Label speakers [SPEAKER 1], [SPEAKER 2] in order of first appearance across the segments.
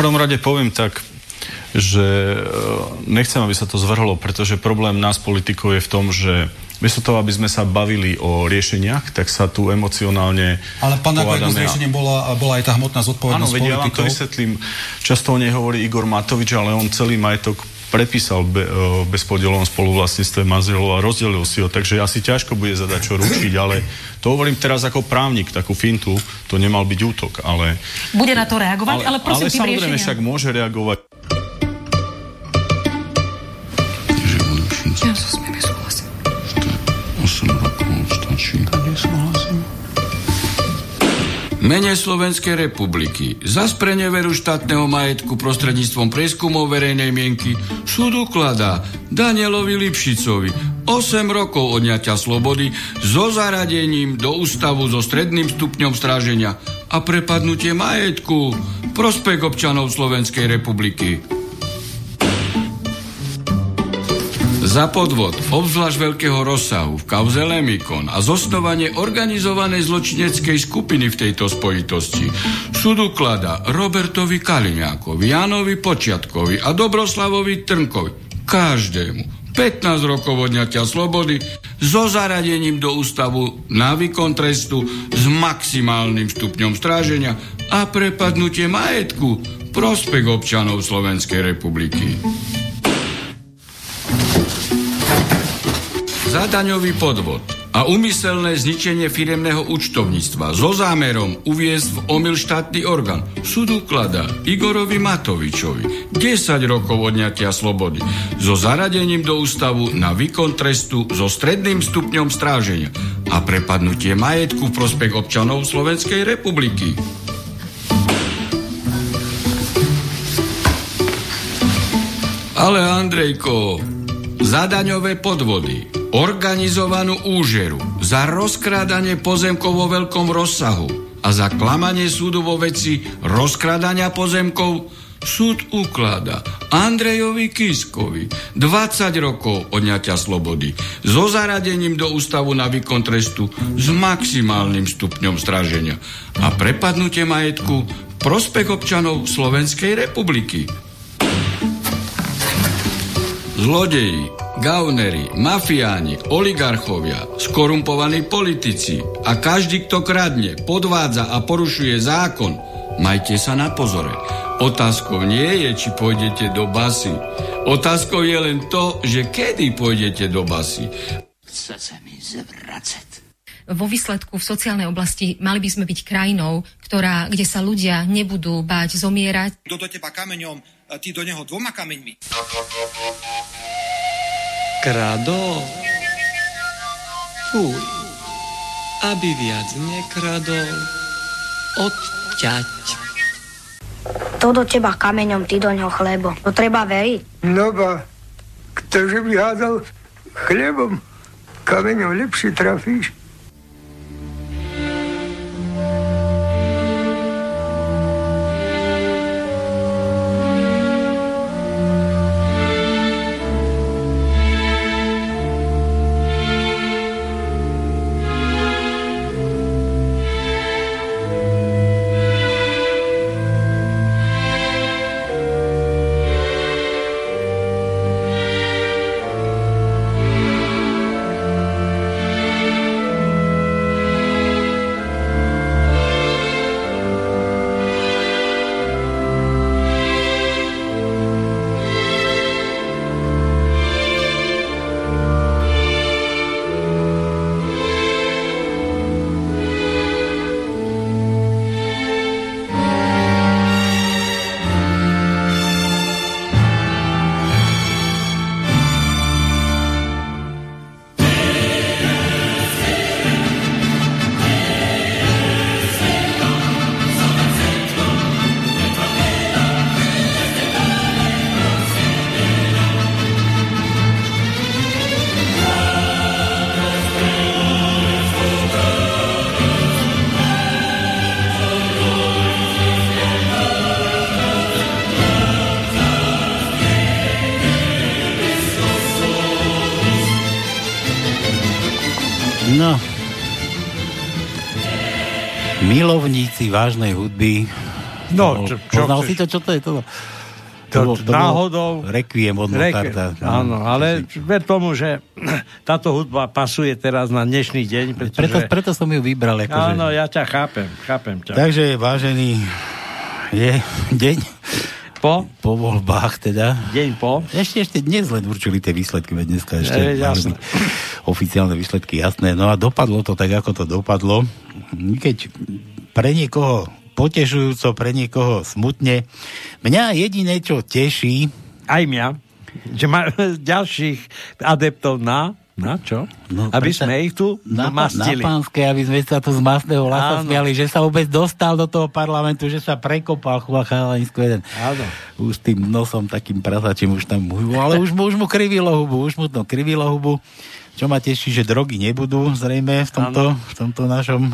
[SPEAKER 1] prvom rade poviem tak, že nechcem, aby sa to zvrhlo, pretože problém nás politikov je v tom, že Miesto toho, aby sme sa bavili o riešeniach, tak sa tu emocionálne
[SPEAKER 2] Ale pán jedno z riešení bola, bola aj tá hmotná zodpovednosť
[SPEAKER 1] Áno, vedia, ja vám to vysvetlím. Často o nej hovorí Igor Matovič, ale on celý majetok prepísal be, bez podielom spoluvlastníctve manželov a rozdelil si ho, takže asi ťažko bude zadať čo ručiť, ale to hovorím teraz ako právnik, takú fintu, to nemal byť útok, ale...
[SPEAKER 3] Bude na to reagovať, ale, ale prosím
[SPEAKER 1] ale samozrejme však môže reagovať.
[SPEAKER 4] Mene Slovenskej republiky za spreneveru štátneho majetku prostredníctvom prieskumov verejnej mienky súd ukladá Danielovi Lipšicovi 8 rokov odňatia slobody so zaradením do ústavu so stredným stupňom stráženia a prepadnutie majetku prospech občanov Slovenskej republiky. Za podvod, obzvlášť veľkého rozsahu v kauze Lemikon a zosnovanie organizovanej zločineckej skupiny v tejto spojitosti súd ukladá Robertovi Kaliňákovi, Jánovi Počiatkovi a Dobroslavovi Trnkovi každému 15 rokov odňatia slobody so zaradením do ústavu na výkon trestu s maximálnym stupňom stráženia a prepadnutie majetku prospech občanov Slovenskej republiky. Za podvod a umyselné zničenie firemného účtovníctva so zámerom uviezť v omyl štátny orgán súd ukladá Igorovi Matovičovi 10 rokov odňatia slobody so zaradením do ústavu na výkon trestu so stredným stupňom stráženia a prepadnutie majetku v prospech občanov Slovenskej republiky. Ale Andrejko, zadaňové podvody organizovanú úžeru, za rozkrádanie pozemkov vo veľkom rozsahu a za klamanie súdu vo veci rozkrádania pozemkov súd ukladá Andrejovi Kiskovi 20 rokov odňatia slobody so zaradením do ústavu na výkon trestu s maximálnym stupňom straženia a prepadnutie majetku prospech občanov Slovenskej republiky. Zlodeji, gaunery, mafiáni, oligarchovia, skorumpovaní politici a každý, kto kradne, podvádza a porušuje zákon, majte sa na pozore. Otázkou nie je, či pôjdete do basy. Otázkou je len to, že kedy pôjdete do basy. Chce sa mi
[SPEAKER 3] zvracať. Vo výsledku v sociálnej oblasti mali by sme byť krajinou, ktorá, kde sa ľudia nebudú báť zomierať.
[SPEAKER 5] Kto do teba kameňom, ty do neho dvoma kameňmi.
[SPEAKER 6] Kradol? Fuj, aby viac nekradol, odťať.
[SPEAKER 7] To do teba kameňom, ty do ňoho chlebo. To treba veriť.
[SPEAKER 8] No ba, ktože by hádal chlebom, kameňom lepšie trafíš.
[SPEAKER 9] Vážnej hudby No, čo, čo
[SPEAKER 10] Poznal
[SPEAKER 9] chceš?
[SPEAKER 10] si to, čo to je to?
[SPEAKER 9] To,
[SPEAKER 10] bol- bol
[SPEAKER 9] náhodou...
[SPEAKER 10] Requiem od
[SPEAKER 9] Requiem. Áno, ale ver tomu, že táto hudba pasuje teraz na dnešný deň, pretože...
[SPEAKER 10] Preto, preto som ju vybral. Akože.
[SPEAKER 9] Áno, ja ťa chápem, chápem ťa.
[SPEAKER 10] Takže, vážený, je deň
[SPEAKER 9] Po?
[SPEAKER 10] po voľbách teda.
[SPEAKER 9] Deň po?
[SPEAKER 10] Ešte, ešte dnes len určili tie výsledky, veď dneska ešte mali
[SPEAKER 9] jasné.
[SPEAKER 10] Oficiálne výsledky jasné. No a dopadlo to tak, ako to dopadlo. Keď pre niekoho potešujúco, pre niekoho smutne. Mňa jediné, čo teší,
[SPEAKER 9] Aj mňa, že má ďalších adeptov na... Na čo?
[SPEAKER 10] No,
[SPEAKER 9] Aby sme ich tu
[SPEAKER 10] na,
[SPEAKER 9] mastili.
[SPEAKER 10] na pánske, aby sme sa tu z masného lasa
[SPEAKER 9] Áno.
[SPEAKER 10] smiali, že sa vôbec dostal do toho parlamentu, že sa prekopal chula chalanisko jeden.
[SPEAKER 9] Áno.
[SPEAKER 10] Už tým nosom takým prasačím už tam, ale už mu, už mu krivilo hubu, už mu to krivilo hubu. Čo ma teší, že drogy nebudú zrejme v tomto, v tomto našom,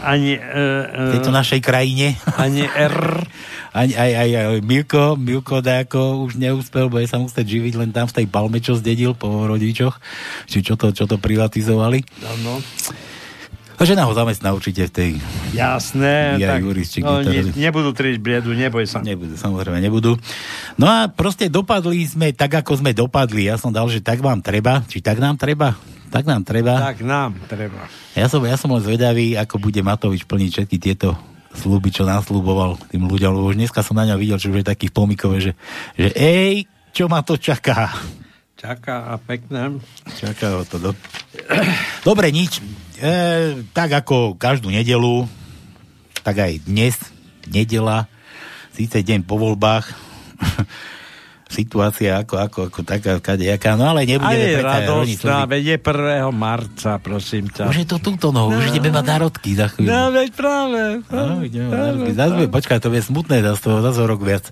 [SPEAKER 9] Ani...
[SPEAKER 10] v
[SPEAKER 9] E,
[SPEAKER 10] tejto našej krajine.
[SPEAKER 9] ani R.
[SPEAKER 10] Aj, aj, aj, aj Milko, Milko dáko už neúspel, bude sa musieť živiť len tam v tej palme, čo zdedil po rodičoch, či čo to, čo to privatizovali.
[SPEAKER 9] Áno.
[SPEAKER 10] Žena ho zamestná určite v tej...
[SPEAKER 9] Jasné.
[SPEAKER 10] Ja,
[SPEAKER 9] tak,
[SPEAKER 10] Juris, či
[SPEAKER 9] no, ne, nebudú triť bliedu, neboj sa.
[SPEAKER 10] Nebudú, samozrejme nebudú. No a proste dopadli sme tak, ako sme dopadli. Ja som dal, že tak vám treba. Či tak nám treba? Tak nám treba.
[SPEAKER 9] Tak nám treba.
[SPEAKER 10] Ja som, ja som len zvedavý, ako bude Matovič plniť všetky tieto slúby, čo nasľuboval tým ľuďom, lebo už dneska som na ňo videl, čo už je taký v pomikove, že, že ej, čo ma to čaká?
[SPEAKER 9] Čaká a pekné.
[SPEAKER 10] Čaká ho to. Do... Dobre, nič. E, tak ako každú nedelu, tak aj dnes, nedela, síce deň po voľbách, situácia ako, ako, ako taká, kadejaká, no ale
[SPEAKER 9] A
[SPEAKER 10] nebudeme
[SPEAKER 9] je
[SPEAKER 10] predsa roniť
[SPEAKER 9] radostná, veď je 1. marca, prosím ťa.
[SPEAKER 10] Už je to túto, no, už ideme mať národky za chvíľu.
[SPEAKER 9] No, veď práve.
[SPEAKER 10] No, ideme. Zas bude, počkaj, to je smutné, zase toho, zase rok viac.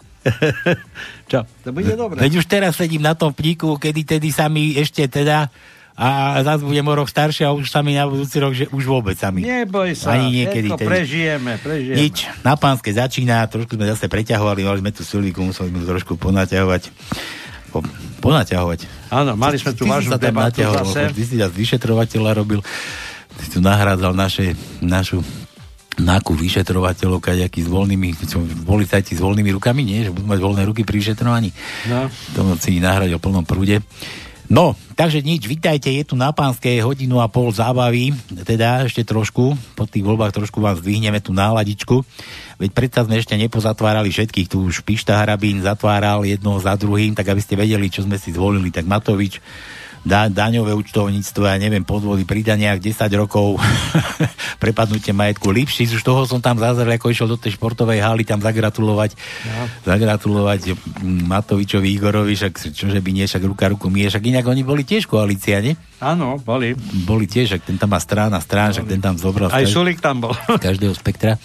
[SPEAKER 9] Čo? To bude dobré.
[SPEAKER 10] Veď už teraz sedím na tom pníku, kedy tedy sami ešte teda a zase budem o rok starší a už sami na budúci rok, že už vôbec sami.
[SPEAKER 9] Neboj sa,
[SPEAKER 10] Ani niekedy
[SPEAKER 9] prežijeme, prežijeme.
[SPEAKER 10] Nič, na pánske začína, trošku sme zase preťahovali, mali sme tu Silvíku, museli sme trošku ponaťahovať. Po, ponaťahovať.
[SPEAKER 9] Áno, mali sme tu vážnu
[SPEAKER 10] sa
[SPEAKER 9] debatu zase.
[SPEAKER 10] Ty si nás vyšetrovateľa robil, ty tu nahrádzal naše, našu náku vyšetrovateľov, kaďaký s voľnými, policajti s voľnými rukami, nie? Že budú mať voľné ruky pri vyšetrovaní.
[SPEAKER 9] No.
[SPEAKER 10] To si nahradil v plnom prúde. No, takže nič, vítajte, je tu na pánskej hodinu a pol zábavy, teda ešte trošku, po tých voľbách trošku vám zdvihneme tú náladičku, veď predsa sme ešte nepozatvárali všetkých, tu už Pišta Harabín zatváral jednoho za druhým, tak aby ste vedeli, čo sme si zvolili, tak Matovič, da, daňové účtovníctvo, ja neviem, podvody, pridaniach 10 rokov, prepadnutie majetku. Lipšic, už toho som tam zazrel, ako išiel do tej športovej haly tam zagratulovať, no. zagratulovať Matovičovi Igorovi, však čože by nie, však ruka ruku mie, však inak oni boli tiež koalícia, nie?
[SPEAKER 9] Áno, boli.
[SPEAKER 10] Boli tiež, však ten tam má strana, strán, však ten tam zobral
[SPEAKER 9] Aj
[SPEAKER 10] z
[SPEAKER 9] Sulik tam bol.
[SPEAKER 10] z každého spektra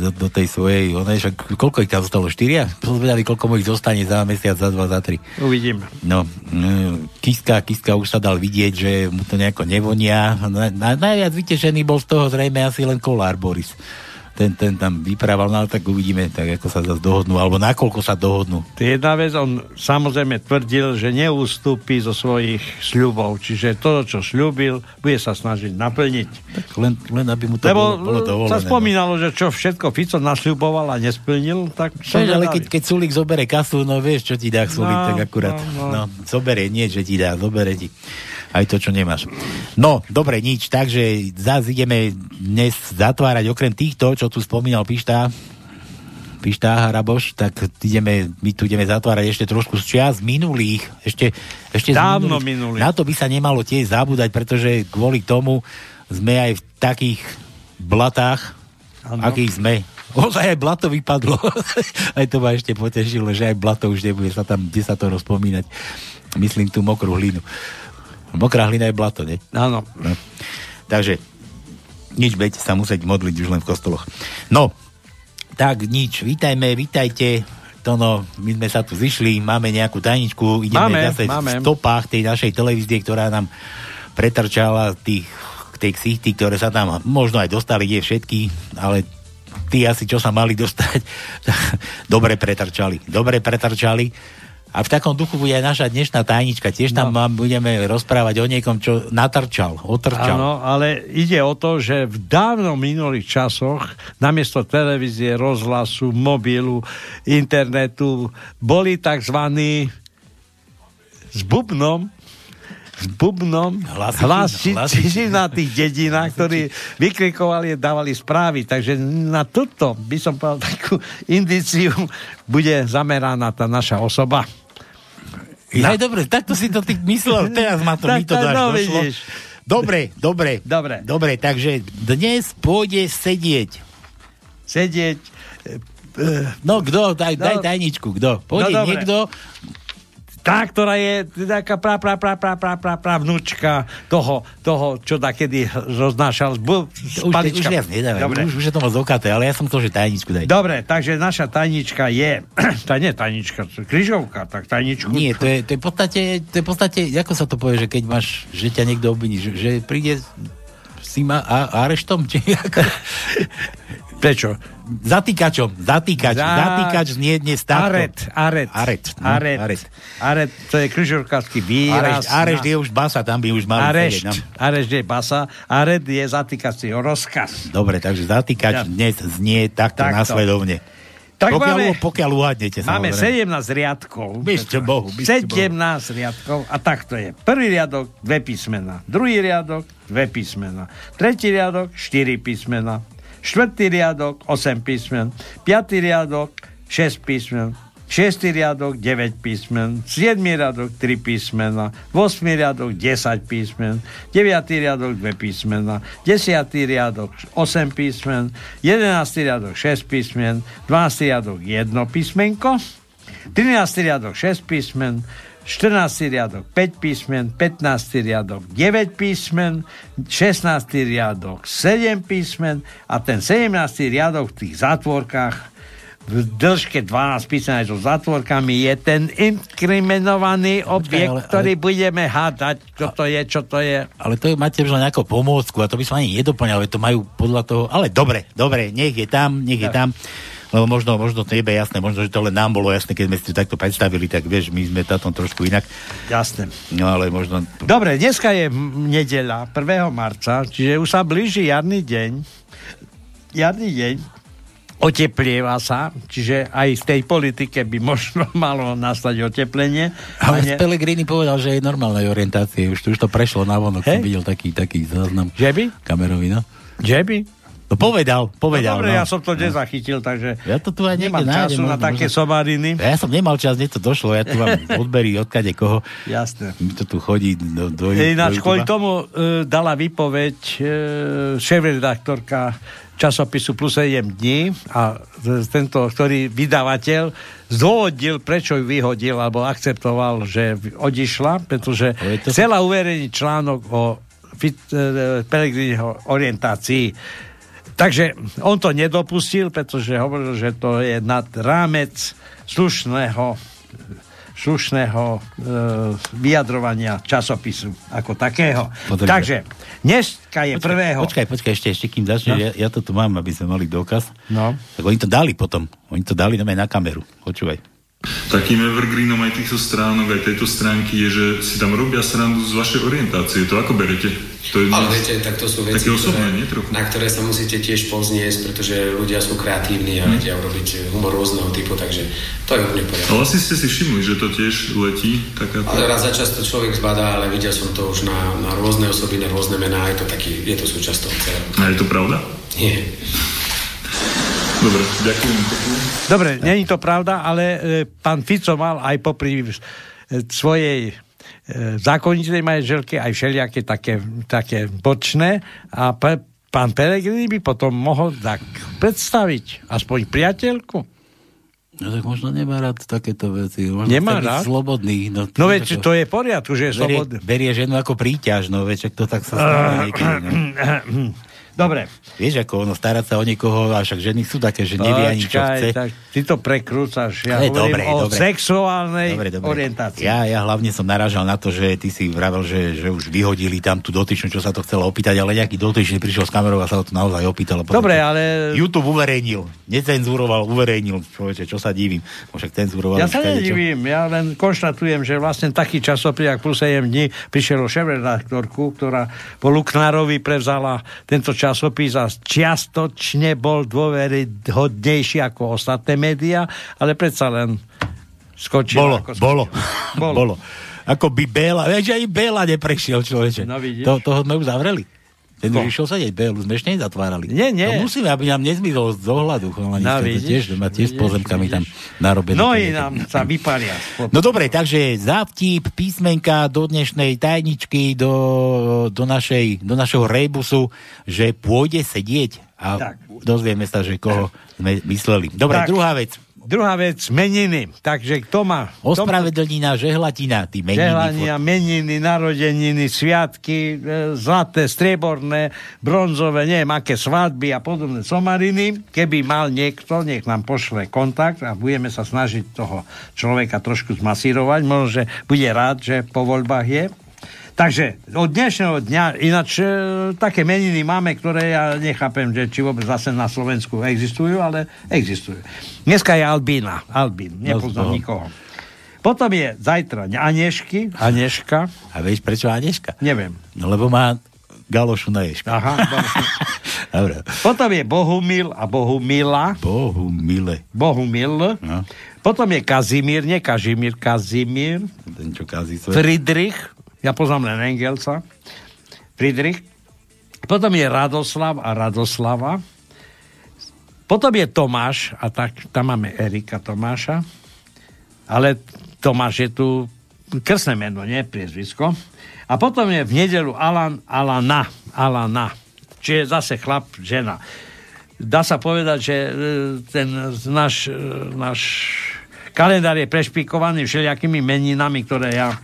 [SPEAKER 10] do, do tej svojej, onej, však koľko ich tam zostalo? Štyria? Som zvedavý, koľko mu ich zostane za mesiac, za dva, za tri.
[SPEAKER 9] Uvidíme.
[SPEAKER 10] No, mm, Kiska, Kiska už sa dal vidieť, že mu to nejako nevonia. Na, na, najviac vytešený bol z toho zrejme asi len Kolár Boris. Ten, ten tam vyprával, no ale tak uvidíme, tak ako sa zase dohodnú, alebo nakoľko sa dohodnú.
[SPEAKER 9] Jedna vec, on samozrejme tvrdil, že neústupí zo svojich sľubov, čiže to, čo sľúbil, bude sa snažiť naplniť.
[SPEAKER 10] Tak len, len aby mu to
[SPEAKER 9] Lebo
[SPEAKER 10] bolo, bolo dovolené.
[SPEAKER 9] sa
[SPEAKER 10] no.
[SPEAKER 9] spomínalo, že čo všetko Fico nasľuboval a nesplnil, tak
[SPEAKER 10] Vieš, ale keď, keď Sulik zobere kasu, no vieš, čo ti dá Sulik,
[SPEAKER 9] No,
[SPEAKER 10] tak akurát.
[SPEAKER 9] no, no.
[SPEAKER 10] No, zobere, nie, že ti dá, zobere ti aj to, čo nemáš. No, dobre, nič, takže zase ideme dnes zatvárať, okrem týchto, čo tu spomínal Pištá, Pištá Haraboš, tak ideme, my tu ideme zatvárať ešte trošku z čias minulých, ešte, ešte
[SPEAKER 9] Dávno minulých.
[SPEAKER 10] Na to by sa nemalo tiež zabúdať, pretože kvôli tomu sme aj v takých blatách,
[SPEAKER 9] Áno.
[SPEAKER 10] akých sme. Ozaj aj blato vypadlo. aj to ma ešte potešilo, že aj blato už nebude sa tam, kde sa to rozpomínať. Myslím tú mokrú hlinu. Mokrá hlina je blato, nie?
[SPEAKER 9] Áno.
[SPEAKER 10] No. Takže nič, budete sa musieť modliť už len v kostoloch. No, tak nič, vítajme, vítajte. To no, my sme sa tu zišli, máme nejakú tajničku, ideme
[SPEAKER 9] Máme,
[SPEAKER 10] zase v
[SPEAKER 9] máme.
[SPEAKER 10] stopách tej našej televízie, ktorá nám pretrčala tých, tej ksichty, ktoré sa tam možno aj dostali, nie všetky, ale tí asi, čo sa mali dostať, dobre pretrčali. Dobre pretrčali A v takom duchu bude aj naša dnešná tajnička. Tiež tam no. budeme rozprávať o niekom, čo natrčal, otrčal.
[SPEAKER 9] Áno, ale ide o to, že v dávno minulých časoch namiesto televízie, rozhlasu, mobilu, internetu boli tzv. s bubnom s bubnom hlasiči na tých dedinách, ktorí vykrikovali a dávali správy. Takže na toto by som povedal takú indiciu bude zameraná tá naša osoba.
[SPEAKER 10] Ja, aj dobre, takto si to ty myslel, teraz ma to, mi to dáš no, došlo. Dobre, dobre, dobre. Dobre, takže dnes pôjde sedieť.
[SPEAKER 9] Sedieť.
[SPEAKER 10] No, kto? Daj, no, daj tajničku, kto? Pôjde no, niekto,
[SPEAKER 9] tá, ktorá je taká pra, pra, pra, pra, pra, pra, pra vnúčka toho, toho, čo da kedy roznášal z
[SPEAKER 10] už. Už, nedávaj, Dobre. už, už je to moc okaté, ale ja som chcel, že tajničku daj.
[SPEAKER 9] Dobre, takže naša tajnička je, tá nie tajnička, križovka, tak tajničku.
[SPEAKER 10] Nie, to je, to je v podstate, to je v podstate, ako sa to povie, že keď máš, že ťa niekto obviní, že, že príde si ma a, areštom, či ako...
[SPEAKER 9] Prečo?
[SPEAKER 10] Zatýkačom, zatýkač, Za... zatýkač znie dnes takto.
[SPEAKER 9] Aret, aret.
[SPEAKER 10] Aret,
[SPEAKER 9] no, aret. aret. Aret, to je križorkársky výraz.
[SPEAKER 10] Arež, arež je už basa, tam by už mali
[SPEAKER 9] Arešt, no. arež je basa, aret je zatýkací rozkaz.
[SPEAKER 10] Dobre, takže zatýkač ja. dnes znie takto, takto. nasledovne. Tak pokiaľ, máme, pokiaľ uhádnete,
[SPEAKER 9] Máme samozrejme. 17 riadkov.
[SPEAKER 10] Byšte Bohu,
[SPEAKER 9] 17 Bohu. riadkov a takto je. Prvý riadok, dve písmena. Druhý riadok, dve písmena. Tretí riadok, štyri písmena štvrtý riadok 8 písmen, piatý riadok 6 písmen, 6. riadok 9 písmen, 7. riadok 3 písmena, 8. riadok 10 písmen, 9. riadok 2 písmena, 10. riadok 8 písmen, 11. riadok 6 písmen, 12. riadok 1 písmenko, 13. riadok 6 písmen, 14. riadok 5 písmen, 15. riadok 9 písmen, 16. riadok 7 písmen a ten 17. riadok v tých zátvorkách v dĺžke 12 písmen aj so zátvorkami je ten inkriminovaný objekt, Počkaj, ale, ktorý ale... budeme hádať, čo to je, čo to je.
[SPEAKER 10] Ale to je, máte už len ako pomôcku a to by som ani nedoplňal, to majú podľa toho, ale dobre, dobre, nech je tam, nech je tam. Lebo možno, možno to je jasné, možno, že to len nám bolo jasné, keď sme si to takto predstavili, tak vieš, my sme tam trošku inak.
[SPEAKER 9] Jasné.
[SPEAKER 10] No ale možno...
[SPEAKER 9] Dobre, dneska je nedeľa, 1. marca, čiže už sa blíži jarný deň. Jarný deň, oteplieva sa, čiže aj v tej politike by možno malo nastať oteplenie.
[SPEAKER 10] Ale ne... Pellegrini povedal, že je normálnej orientácie, už to, už to prešlo na vonok, hey? som videl taký, taký záznam.
[SPEAKER 9] Že by?
[SPEAKER 10] Kamerový, no.
[SPEAKER 9] Že by?
[SPEAKER 10] No povedal, povedal.
[SPEAKER 9] No, dobre, no. ja som to nezachytil, takže
[SPEAKER 10] ja to tu aj
[SPEAKER 9] nemám času na také možno... somariny.
[SPEAKER 10] Ja som nemal čas, nie to došlo, ja tu mám odbery odkade koho.
[SPEAKER 9] Jasné.
[SPEAKER 10] Mi to tu chodí do, do,
[SPEAKER 9] Ináč, kvôli tomu uh, dala výpoveď uh, šéf-redaktorka časopisu plus 7 dní a tento, ktorý vydavateľ zdôvodil, prečo ju vyhodil alebo akceptoval, že odišla, pretože to... chcela uverejniť článok o fit, uh, Pelegriniho orientácii Takže on to nedopustil, pretože hovoril, že to je nad rámec slušného slušného e, vyjadrovania časopisu ako takého. Podržia. Takže dneska je
[SPEAKER 10] počkaj,
[SPEAKER 9] prvého.
[SPEAKER 10] Počkaj, počkaj, ešte, ešte kým začne, no. ja, ja to tu mám, aby sme mali dôkaz.
[SPEAKER 9] No.
[SPEAKER 10] Tak oni to dali potom. Oni to dali na kameru. Počúvaj.
[SPEAKER 11] Takým evergreenom aj týchto stránok, aj tejto stránky je, že si tam robia srandu z vašej orientácie. To ako berete? To
[SPEAKER 12] je Ale viete, tak to sú veci,
[SPEAKER 11] osobné, ktoré, nie,
[SPEAKER 12] na ktoré sa musíte tiež pozniesť, pretože ľudia sú kreatívni a hmm. vedia urobiť humor rôzneho typu, takže to je úplne poriadne.
[SPEAKER 11] Ale asi ste si všimli, že to tiež letí. Taká...
[SPEAKER 12] Ale raz za čas to človek zbadá, ale videl som to už na, na rôzne osoby, na rôzne mená, je to taký, je to súčasť toho celého.
[SPEAKER 11] A je to pravda?
[SPEAKER 12] Nie.
[SPEAKER 11] Dobre, ďakujem.
[SPEAKER 9] Dobre, není to pravda, ale e, pán Fico mal aj popri e, svojej e, zákonitej manželke aj všelijaké také, také bočné a pre, pán Pelegrini by potom mohol tak predstaviť aspoň priateľku.
[SPEAKER 10] No tak možno nemá rád takéto veci.
[SPEAKER 9] Možno nemá rád?
[SPEAKER 10] Slobodný.
[SPEAKER 9] No, no veď to je v poriadku, že je
[SPEAKER 10] berie,
[SPEAKER 9] slobodný.
[SPEAKER 10] Berie ženu ako príťaž, no veď to tak sa stane niekedy. No.
[SPEAKER 9] Dobre.
[SPEAKER 10] Vieš, ako ono starať sa o niekoho, a však ženy sú také, že nevie ani čo chce.
[SPEAKER 9] Tak, ty to prekrúcaš. Ja
[SPEAKER 10] Ale dobre,
[SPEAKER 9] o
[SPEAKER 10] dobre.
[SPEAKER 9] sexuálnej
[SPEAKER 10] Dobre, dobre.
[SPEAKER 9] orientácii.
[SPEAKER 10] Ja, ja hlavne som naražal na to, že ty si vravel, že, že už vyhodili tam tú dotyčnú, čo sa to chcelo opýtať, ale nejaký dotyčný prišiel s kamerou a sa to naozaj opýtal.
[SPEAKER 9] Dobre, ale...
[SPEAKER 10] YouTube uverejnil, necenzuroval, uverejnil. Človeče, čo sa divím? No Však cenzuroval.
[SPEAKER 9] Ja sa nedivím, ja len konštatujem, že vlastne taký časopis, ako plus 7 dní, prišiel o ktorá po Luknárovi prevzala tento časopis a čiastočne bol dôveryhodnejší ako ostatné médiá, ale predsa len skočil.
[SPEAKER 10] Bolo,
[SPEAKER 9] ako skočil.
[SPEAKER 10] bolo,
[SPEAKER 9] Bolo.
[SPEAKER 10] bolo. Ako by Béla, vieš, aj Béla neprešiel, človeče.
[SPEAKER 9] No vidíš.
[SPEAKER 10] To, toho sme už zavreli. Ten už išiel sedieť, Bélu sme ešte nezatvárali.
[SPEAKER 9] Nie, nie.
[SPEAKER 10] No musíme, aby nám nezmizol z dohľadu. Chalani,
[SPEAKER 9] No, vidíš,
[SPEAKER 10] tiež, má tiež s
[SPEAKER 9] vidíš,
[SPEAKER 10] pozemkami tam narobené.
[SPEAKER 9] Nohy nám sa vypalia.
[SPEAKER 10] No dobre, takže za vtip, písmenka do dnešnej tajničky, do, do, našej, do našeho rejbusu, že pôjde sedieť a
[SPEAKER 9] Tak.
[SPEAKER 10] dozvieme sa, že koho sme mysleli. Dobre,
[SPEAKER 9] Tak.
[SPEAKER 10] druhá vec.
[SPEAKER 9] Druhá vec, meniny. Takže kto má...
[SPEAKER 10] Ospravedlnina, žehlatina, ty meniny.
[SPEAKER 9] Želania, meniny, narodeniny, sviatky, e, zlaté, strieborné, bronzové, neviem aké svadby a podobné somariny. Keby mal niekto, nech nám pošle kontakt a budeme sa snažiť toho človeka trošku zmasírovať. Možno, že bude rád, že po voľbách je. Takže od dnešného dňa, ináč e, také meniny máme, ktoré ja nechápem, že či vôbec zase na Slovensku existujú, ale existujú. Dneska je Albína. Albín, nepoznám
[SPEAKER 10] No,
[SPEAKER 9] nikoho. Potom je zajtra Anešky, Aneška.
[SPEAKER 10] A vieš, prečo Aneška?
[SPEAKER 9] Neviem.
[SPEAKER 10] No lebo má galošu na ješka.
[SPEAKER 9] Aha.
[SPEAKER 10] Dobre.
[SPEAKER 9] Potom je Bohumil a Bohumila.
[SPEAKER 10] Bohumile.
[SPEAKER 9] Bohumil.
[SPEAKER 10] No.
[SPEAKER 9] Potom je Kazimír, nie Kažimír, Kazimír.
[SPEAKER 10] Ten, čo kazí svet.
[SPEAKER 9] Friedrich. Ja poznám len Engelsa. Friedrich. Potom je Radoslav a Radoslava. Potom je Tomáš a tak, tam máme Erika Tomáša. Ale Tomáš je tu krstné meno, nie priezvisko. A potom je v nedelu Alan, Alana, Alana. Čiže zase chlap, žena. Dá sa povedať, že e, ten náš, e, náš kalendár je prešpikovaný všelijakými meninami, ktoré ja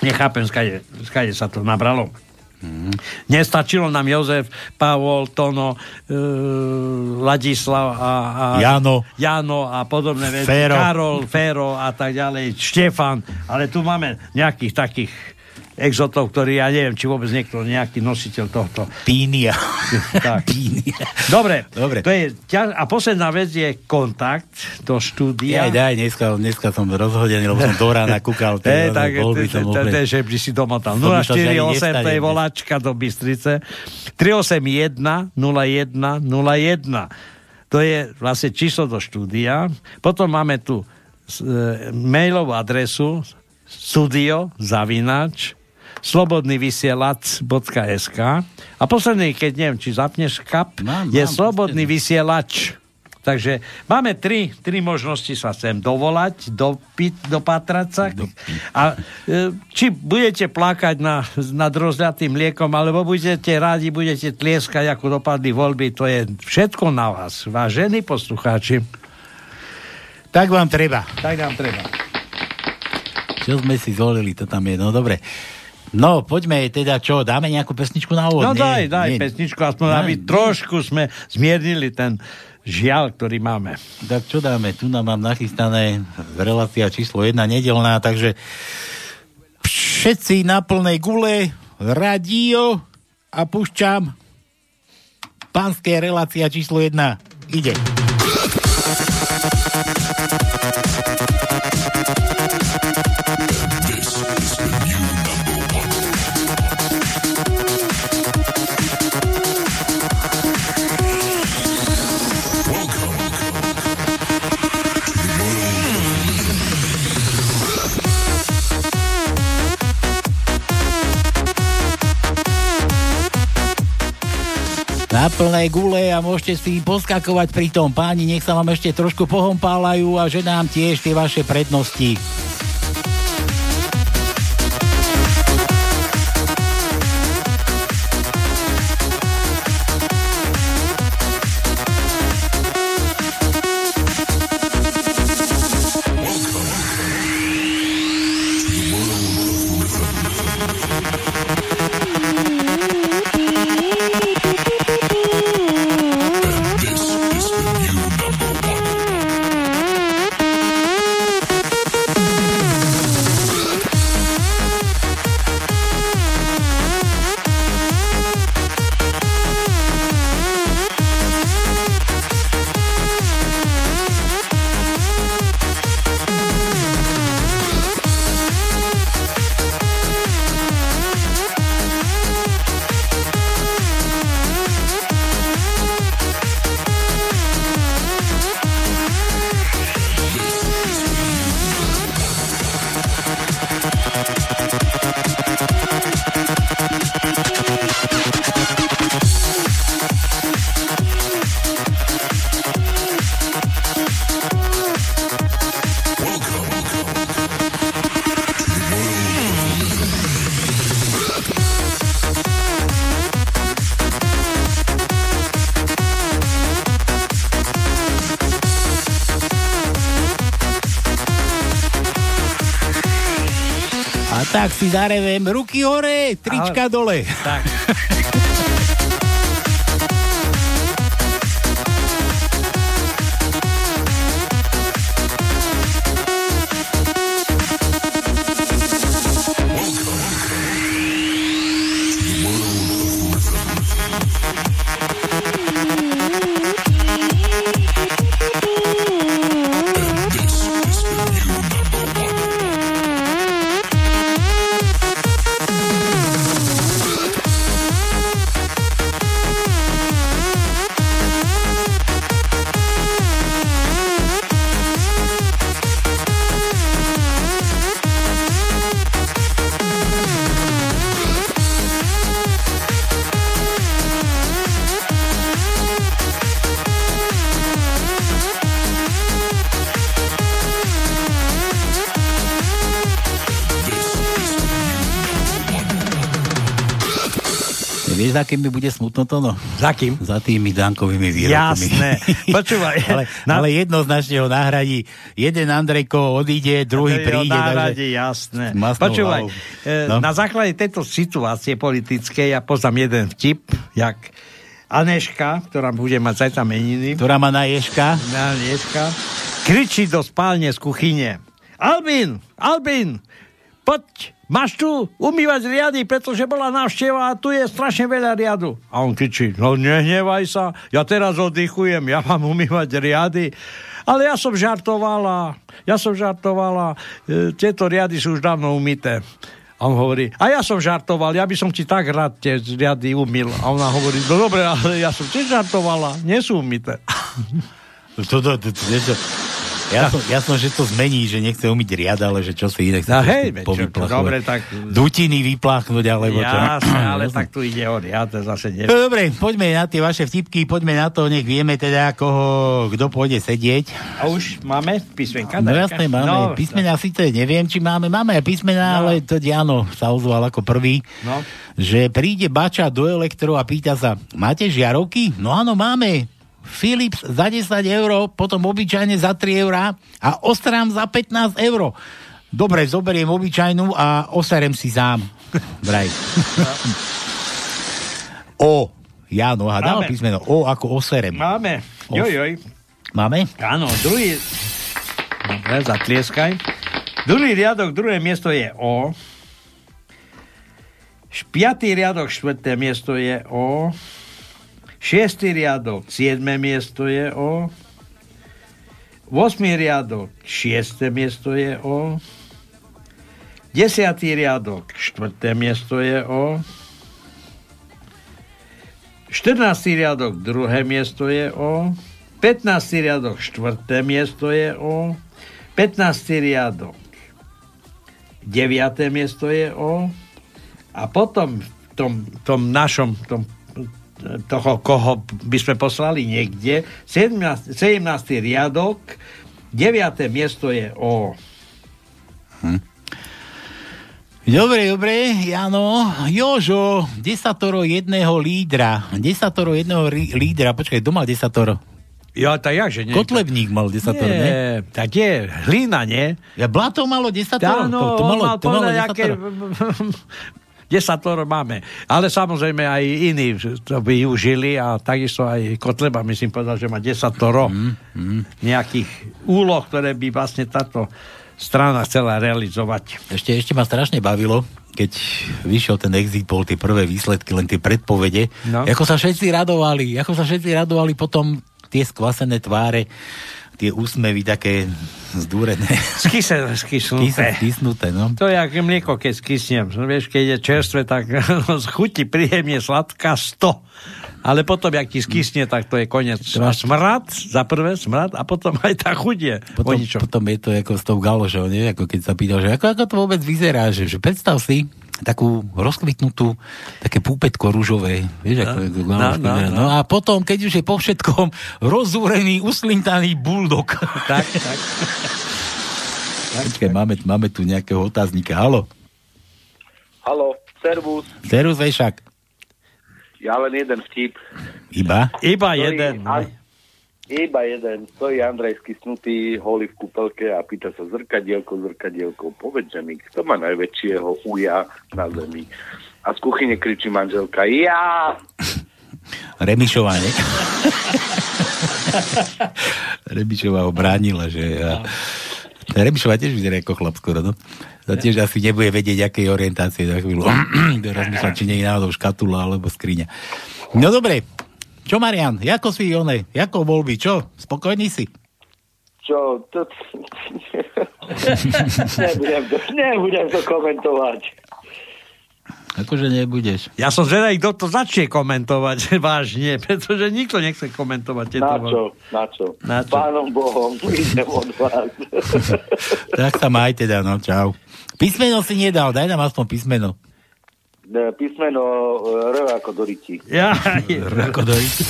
[SPEAKER 9] nechápem, skade, skade sa to nabralo. Mm. Nestačilo nám Jozef, Pavol, Tono, e, Ladislav a, a
[SPEAKER 10] Jano.
[SPEAKER 9] Jano a podobné veci.
[SPEAKER 10] Féro.
[SPEAKER 9] Karol, Féro a tak ďalej, Štefan. Ale tu máme nejakých takých exotov, ktorí ja neviem, či vôbec niekto nejaký nositeľ tohto.
[SPEAKER 10] Pínia.
[SPEAKER 9] Tak.
[SPEAKER 10] Pínia.
[SPEAKER 9] Dobre,
[SPEAKER 10] Dobre.
[SPEAKER 9] To je a posledná vec je kontakt do štúdia.
[SPEAKER 10] Daj, daj, dneska, dneska som rozhodený, lebo som do rána kúkal.
[SPEAKER 9] Hej,
[SPEAKER 10] tie
[SPEAKER 9] tak,
[SPEAKER 10] voľby som úplne-
[SPEAKER 9] že by si domotal.
[SPEAKER 10] Som myslel, že ani
[SPEAKER 9] 048, to je volačka do Bystrice. 381 01 01. To je vlastne číslo do štúdia. Potom máme tu e, mailovú adresu studio zavinač slobodnyvysielac.sk a posledný, keď neviem, či zapneš kap,
[SPEAKER 10] Mám,
[SPEAKER 9] je
[SPEAKER 10] mám,
[SPEAKER 9] slobodný vysielač. Takže máme tri, tri možnosti sa sem dovolať, dopiť, dopatrať sa. A e, či budete plakať na, nad rozľatým mliekom, alebo budete rádi, budete tlieskať, ako dopadli voľby, to je všetko na vás, vážení poslucháči.
[SPEAKER 10] Tak vám treba.
[SPEAKER 9] Tak nám treba.
[SPEAKER 10] Čo sme si zvolili, to tam je, no dobre. No, poďme teda, čo, dáme nejakú pesničku na úvod?
[SPEAKER 9] No
[SPEAKER 10] Nie,
[SPEAKER 9] daj, daj
[SPEAKER 10] nie.
[SPEAKER 9] pesničku, aspoň
[SPEAKER 10] Daj.
[SPEAKER 9] aby trošku sme zmiernili ten žiaľ, ktorý máme.
[SPEAKER 10] Tak čo dáme? Tu nám mám nachystané relácia číslo 1 nedelná, takže všetci na plnej gule, radio a pušťam pánske relácia číslo 1. Ide. Plnej gule a môžete si poskakovať pri tom. Páni, nech sa vám ešte trošku pohompálajú a že nám tiež tie vaše prednosti. Si zarevem, ruky hore, trička Ahoj. dole. Tak. za kým mi bude smutno to, no?
[SPEAKER 9] Za kým?
[SPEAKER 10] Za tými Dankovými výrokmi.
[SPEAKER 9] Jasné. Počúvaj.
[SPEAKER 10] ale, na... ale jednoznačne ho nahradí. Jeden Andrejko odíde, druhý príde.
[SPEAKER 9] Nahradí, takže... jasné. Počúvaj, e, no? na základe tejto situácie politickej ja poznám jeden vtip, jak Aneška, ktorá bude mať zajtra meniny.
[SPEAKER 10] Ktorá má na Ješka.
[SPEAKER 9] Na Ješka. Kričí do spálne z kuchyne. Albin, Albin, poď, máš tu umývať riady, pretože bola návšteva a tu je strašne veľa riadu. A on kričí, no nehnevaj sa, ja teraz oddychujem, ja mám umývať riady. Ale ja som žartovala, ja som žartovala, e, tieto riady sú už dávno umyté. A on hovorí, a ja som žartoval, ja by som ti tak rád tie riady umil. A ona hovorí, no dobre, ale ja som tiež žartovala, nie sú umyté.
[SPEAKER 10] To, to, to, to, to, Jasno, jasno, že to zmení, že nechce umyť riad, ale že čo si chce
[SPEAKER 9] no, hej, čo, dobre, tak...
[SPEAKER 10] Dutiny vypláchnuť, alebo
[SPEAKER 9] čo. Jasne, ale tak tu ide o riad, zase nie.
[SPEAKER 10] Dobre, poďme na tie vaše vtipky, poďme na to, nech vieme teda, koho, kto pôjde sedieť.
[SPEAKER 9] A už máme písmenka?
[SPEAKER 10] No jasne, máme. No, písmena no. síce neviem, či máme, máme písmena, no. ale to Diano sa ozval ako prvý. No. Že príde bača do elektro a pýta sa, máte žiarovky? No áno, máme. Philips za 10 eur, potom obyčajne za 3 eur a ostrám za 15 eur. Dobre, zoberiem obyčajnú a oserem si sám. Vraj. o. Jano, a dal písmeno. O ako oserem.
[SPEAKER 9] Máme. Joj, joj.
[SPEAKER 10] Máme?
[SPEAKER 9] Áno, druhý... Dobre, zatlieskaj. Druhý riadok, druhé miesto je O. Piatý riadok, štvrté miesto je O. Šiestý riadok, siedme miesto je O. 8. riadok, šiesté miesto je O. 10. riadok, štvrté miesto je O. 14. riadok, druhé miesto je O. 15. riadok, štvrté miesto je O. 15. riadok, 9. miesto je O. A potom v tom, tom našom, tom toho, koho by sme poslali niekde. 17, 17. riadok, 9. miesto je O. Hm.
[SPEAKER 10] Dobre, dobre, Jano. Jožo, desatoro jedného lídra. Desatoro jedného lídra. Počkaj, kto mal desatoro?
[SPEAKER 9] Ja, tak jak, že nie?
[SPEAKER 10] Kotlebník mal desatoro, nie?
[SPEAKER 9] nie? Tak je, hlina, nie?
[SPEAKER 10] Ja, Blato malo desatoro?
[SPEAKER 9] Áno, to, to malo, mal to malo desatoro. desatoro máme. Ale samozrejme aj iní to využili a takisto aj Kotleba, myslím, povedal, že má desatoro mm, mm. nejakých úloh, ktoré by vlastne táto strana chcela realizovať.
[SPEAKER 10] Ešte, ešte ma strašne bavilo, keď vyšiel ten exit poll, tie prvé výsledky, len tie predpovede, no. ako sa všetci radovali, ako sa všetci radovali potom tie skvasené tváre tie úsmevy také zdúrené.
[SPEAKER 9] Skysne, skysnuté.
[SPEAKER 10] skysnuté, no.
[SPEAKER 9] To je ako mlieko, keď skysnem. Vieš, keď je čerstvé, tak no, chutí príjemne sladká 100. Ale potom, jak ti skysne, tak to je koniec. Smrad, za prvé smrad, a potom aj tá chudie.
[SPEAKER 10] Potom, potom je to ako s tou galožou, nie? Ako keď sa pýtal, že ako, ako to vôbec vyzerá, že, že predstav si, takú rozkvitnutú, také púpetko rúžové. Vieš, ako, no, no, no, no. no a potom, keď už je po všetkom rozúrený, uslintaný buldok.
[SPEAKER 9] Tak, tak.
[SPEAKER 10] Počkaj, máme, máme tu nejakého otáznika. Halo.
[SPEAKER 13] Halo, servus.
[SPEAKER 10] Servus, Vešak.
[SPEAKER 13] Ja len jeden vtip.
[SPEAKER 10] Iba?
[SPEAKER 9] Iba ktorý, jeden. A,
[SPEAKER 13] Iba jeden. Stojí Andrej skysnutý, holý v kúpelke a pýta sa zrkadielko, zrkadielko. Povedz mi, kto má najväčšieho uja na zemi? A z kuchyne kričí manželka, ja!
[SPEAKER 10] Remišová, ne? Remišová ho bránila, že... Ja... Remišová tiež vyzerá ako chlap skoro, no. To tiež asi nebude vedieť, aké orientácie za chvíľu. Teraz myslím, či nie je náhodou škatula alebo skriňa. No dobre, čo, Marian, ako si one, ako voľby, čo? Spokojný si?
[SPEAKER 13] Čo? To... nebudem, to, nebudem to komentovať.
[SPEAKER 10] Akože nebudeš.
[SPEAKER 9] Ja som zvedavý, kto to začne komentovať vážne, pretože nikto nechce komentovať tieto
[SPEAKER 13] Na čo? Na čo?
[SPEAKER 9] Na čo?
[SPEAKER 13] Pánom Bohom, idem od vás.
[SPEAKER 10] tak sa maj teda, no čau. Písmeno si nedal, daj nám aspoň písmeno.
[SPEAKER 13] Písmeno R ako Doriti.
[SPEAKER 9] Ja,
[SPEAKER 10] R ako Doriti.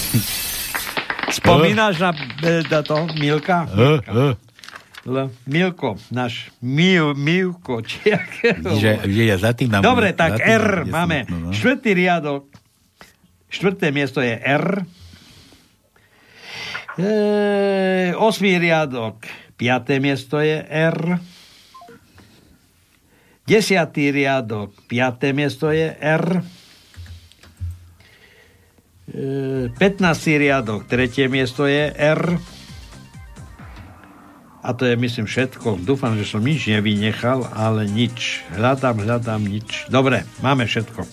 [SPEAKER 9] Spomínaš na, na to, Milka?
[SPEAKER 10] Uh, uh.
[SPEAKER 9] L, Milko, náš Mil, Milko, či jak...
[SPEAKER 10] Že, že ja za tým nám...
[SPEAKER 9] Dobre, tak
[SPEAKER 10] tým
[SPEAKER 9] R
[SPEAKER 10] nám
[SPEAKER 9] máme.
[SPEAKER 10] Smutno, no.
[SPEAKER 9] Štvrtý riadok. Štvrté miesto je R. E, osmý riadok. Piaté miesto je R. Desiatý riadok. Piaté miesto je R. E, 15. riadok. Tretie miesto je R. A to je, myslím, všetko. Dúfam, že som nič nevynechal, ale nič. Hľadám, hľadám, nič. Dobre, máme všetko.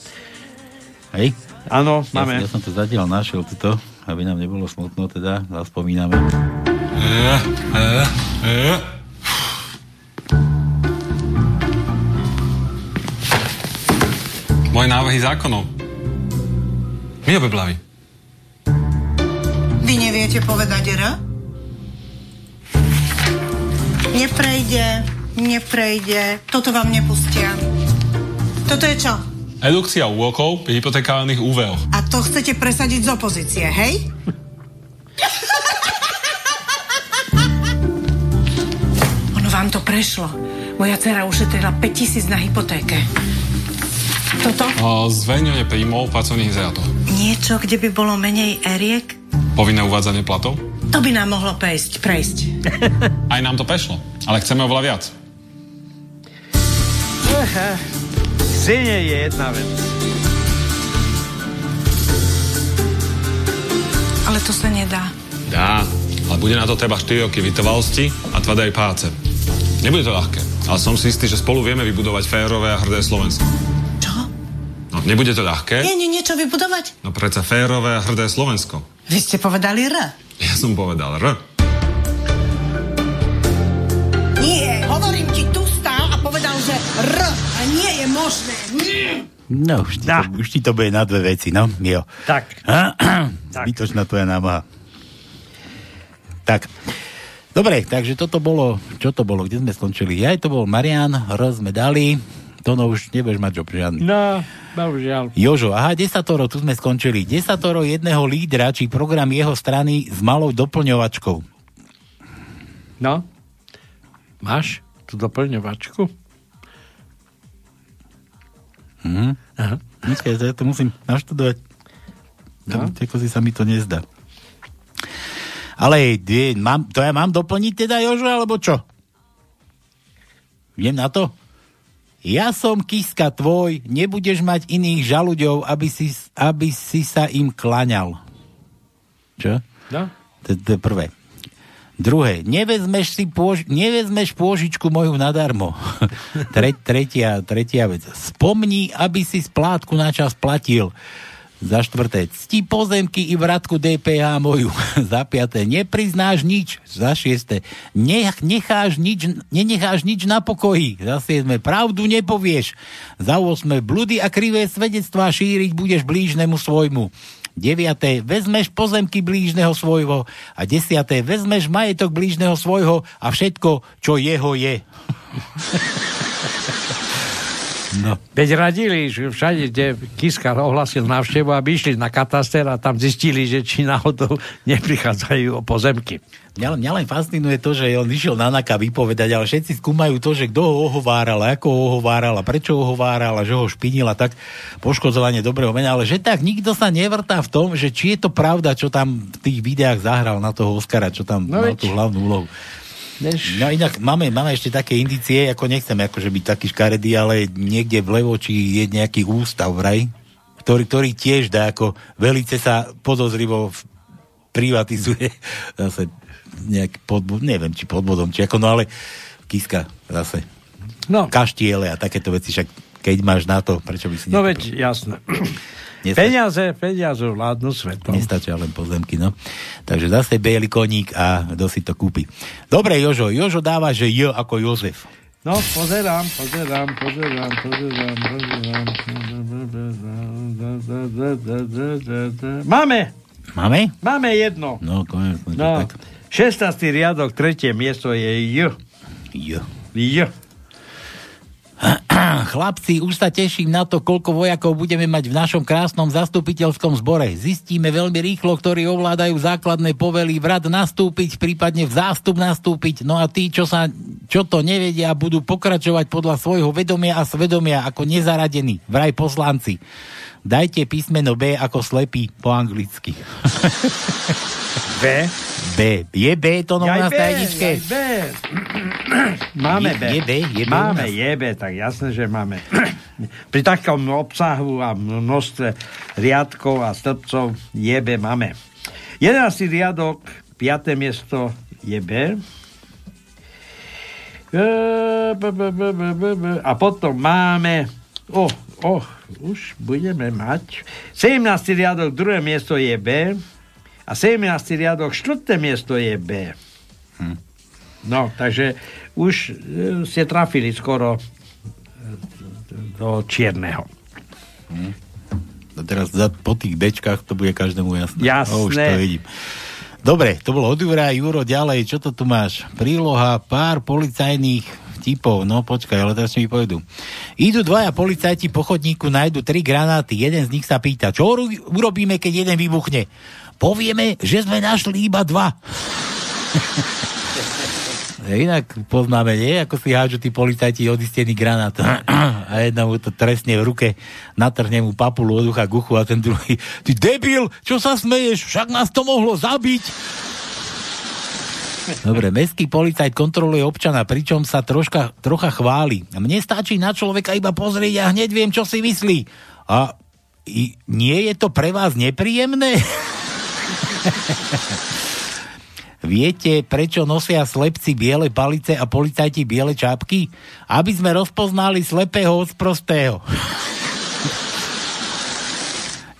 [SPEAKER 10] Hej?
[SPEAKER 9] Áno,
[SPEAKER 10] Ja,
[SPEAKER 9] máme.
[SPEAKER 10] ja som to zatiaľ našiel, tuto, aby nám nebolo smutno, teda, zaspomíname.
[SPEAKER 2] E, e, e. Moje návrhy zákonov. My obeblaví.
[SPEAKER 14] Vy neviete povedať R? Neprejde, neprejde, toto vám nepustia. Toto je čo?
[SPEAKER 2] Edukcia úrokov pri hypotekárnych úveroch.
[SPEAKER 14] A to chcete presadiť z opozície, hej? ono vám to prešlo. Moja dcera ušetrila 5000 na hypotéke. Toto?
[SPEAKER 2] Zverejňovanie príjmov pracovných izolátov.
[SPEAKER 14] Niečo, kde by bolo menej eriek?
[SPEAKER 2] Povinné uvádzanie platov.
[SPEAKER 14] To by nám mohlo prejsť, prejsť.
[SPEAKER 2] Aj nám to prešlo, ale chceme oveľa viac.
[SPEAKER 9] Chcenie je jedna vec.
[SPEAKER 14] Ale to sa nedá.
[SPEAKER 2] Dá, ale bude na to treba 4 roky vytrvalosti a tvrdej práce. Nebude to ľahké, ale som si istý, že spolu vieme vybudovať férové a hrdé Slovensko. Nebude to ľahké,
[SPEAKER 14] Nie, nie, niečo vybudovať?
[SPEAKER 2] no predsa férové a hrdé Slovensko.
[SPEAKER 14] Vy ste povedali R.
[SPEAKER 2] Ja som povedal R.
[SPEAKER 14] Nie, hovorím ti, tu stál a povedal, že R. A nie je možné. Nie.
[SPEAKER 10] No, už ti, to, už ti to bude na dve veci, no, jo.
[SPEAKER 9] Tak.
[SPEAKER 10] Zbytočná tvoja námaha. Tak. Dobre, takže toto bolo, čo to bolo, kde sme skončili? Ja to bol Marian, R sme dali, to no už nebudeš mať job žiadny.
[SPEAKER 9] No, bohužiaľ.
[SPEAKER 10] Jožo, aha, desatoro, tu sme skončili. Desatoro jedného lídra, či program jeho strany s malou doplňovačkou.
[SPEAKER 9] No. Máš tú doplňovačku?
[SPEAKER 10] Mhm.
[SPEAKER 9] Aha.
[SPEAKER 10] Počkaj, ja to musím naštudovať. No. Ako si sa mi to nezdá. Ale je, mám, to ja mám doplniť teda, Jožo, alebo čo? Idem na to? Ja som kiska tvoj, nebudeš mať iných žalúďov, aby si, aby si sa im klaňal. Čo?
[SPEAKER 9] No.
[SPEAKER 10] To, je prvé. Druhé, nevezmeš, si pôž, nevezmeš pôžičku moju nadarmo. Tre, tretia, tretia vec. Spomni, aby si splátku na čas platil. Za štvrté, cti pozemky i vratku DPH moju. Za piaté, nepriznáš nič. Za šiesté, nech, necháš nič, nenecháš nič na pokoji. Za siedme, pravdu nepovieš. Za osme, bludy a krivé svedectvá šíriť budeš blížnemu svojmu. Deviaté, vezmeš pozemky blížneho svojho. A desiaté, vezmeš majetok blížneho svojho a všetko, čo jeho je.
[SPEAKER 9] No. Veď radili, že všade, kde Kiska ohlasil návštevu, aby išli na kataster a tam zistili, že či náhodou neprichádzajú o pozemky.
[SPEAKER 10] Mňa, mňa len fascinuje to, že on išiel na Naka vypovedať, ale všetci skúmajú to, že kto ho ohováral, ako ho ohováral, a prečo ho ohováral, a že ho špinil a tak poškodzovanie dobrého mena, ale že tak nikto sa nevrtá v tom, že či je to pravda, čo tam v tých videách zahral na toho Oscara, čo tam no mal veď. tú hlavnú úlohu. Než... No inak máme, máme ešte také indície, ako nechcem akože byť taký škaredý, ale niekde vlevo, či je nejaký ústav vraj, ktorý, ktorý tiež dá ako velice sa podozrivo privatizuje zase nejaký podbod, neviem, či podbodom, či ako, no ale Kiska zase. No. Kaštiele a takéto veci, však keď máš na to, prečo by si
[SPEAKER 9] No veď, jasné. Nestačí. Peniaze, peniaze vládnu svetom.
[SPEAKER 10] Nestačia len pozemky, no. Takže zase biely koník a kto si to kúpi. Dobre, Jožo. Jožo dáva, že J ako Jozef.
[SPEAKER 9] No, pozerám, pozerám, pozerám, pozerám, pozerám. Máme.
[SPEAKER 10] Máme?
[SPEAKER 9] Máme jedno.
[SPEAKER 10] No, konec.
[SPEAKER 9] No. Tak. 16. riadok, tretie miesto je J.
[SPEAKER 10] J.
[SPEAKER 9] J.
[SPEAKER 10] Chlapci, už sa teším na to, koľko vojakov budeme mať v našom krásnom zastupiteľskom zbore. Zistíme veľmi rýchlo, ktorí ovládajú základné povely vrad nastúpiť, prípadne v zástup nastúpiť. No a tí, čo, sa, čo to nevedia, budú pokračovať podľa svojho vedomia a svedomia ako nezaradení, vraj poslanci. Dajte písmeno B ako slepý po anglicky.
[SPEAKER 9] B?
[SPEAKER 10] B. Je B to no na
[SPEAKER 9] stajničke? B. Máme B.
[SPEAKER 10] Je B? Je B
[SPEAKER 9] máme, je B, tak jasné, že máme. Pri takom obsahu a množstve riadkov a stĺpcov je B máme. 11. riadok, 5. miesto je B. A potom máme... Oh, oh, už budeme mať. 17. riadok, druhé miesto je B a 17. riadok, 4. miesto je B. Hm. No, takže už e, ste trafili skoro e, do čierneho.
[SPEAKER 10] Hm. A teraz za, po tých bečkách to bude každému jasné.
[SPEAKER 9] Jasné.
[SPEAKER 10] O, už to vidím. Dobre, to bolo od Jura, Juro, ďalej, čo to tu máš? Príloha, pár policajných tipov, no počkaj, ale teraz mi povedú. Idú dvaja policajti po chodníku, nájdu tri granáty, jeden z nich sa pýta, čo urobíme, keď jeden vybuchne? Povieme, že sme našli iba dva. Inak poznáme, nie? Ako si hádžu tí policajti odistený granát a jedna mu to trestne v ruke, natrhne mu papulu od ucha k uchu a ten druhý, ty debil, čo sa smeješ? Však nás to mohlo zabiť. Dobre, mestský policajt kontroluje občana, pričom sa troška, trocha chváli. Mne stačí na človeka iba pozrieť a hneď viem, čo si myslí. A i, nie je to pre vás nepríjemné? Viete, prečo nosia slepci biele palice a policajti biele čápky? Aby sme rozpoznali slepého od sprostého.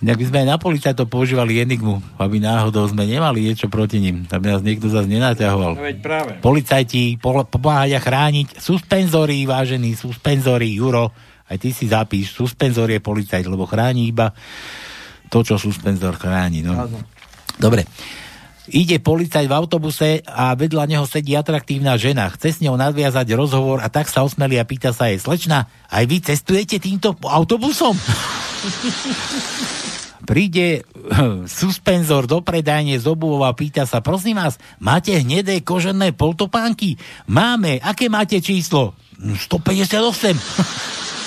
[SPEAKER 10] Inak by sme aj na policajtov používali enigmu, aby náhodou sme nemali niečo proti ním, aby nás niekto zase nenaťahoval.
[SPEAKER 9] No veď práve.
[SPEAKER 10] Policajti pomáhať a chrániť. Suspenzory, vážený, suspenzory, Juro, aj ty si zapíš, suspenzor je policajt, lebo chráni iba to, čo suspenzor chráni. No. Dobre. Ide policajt v autobuse a vedľa neho sedí atraktívna žena. Chce s ňou nadviazať rozhovor a tak sa osmelí a pýta sa jej, slečna, aj vy cestujete týmto autobusom? Príde suspenzor do predajne z obuvov a pýta sa, prosím vás, máte hnedé kožené poltopánky? Máme, aké máte číslo? 158.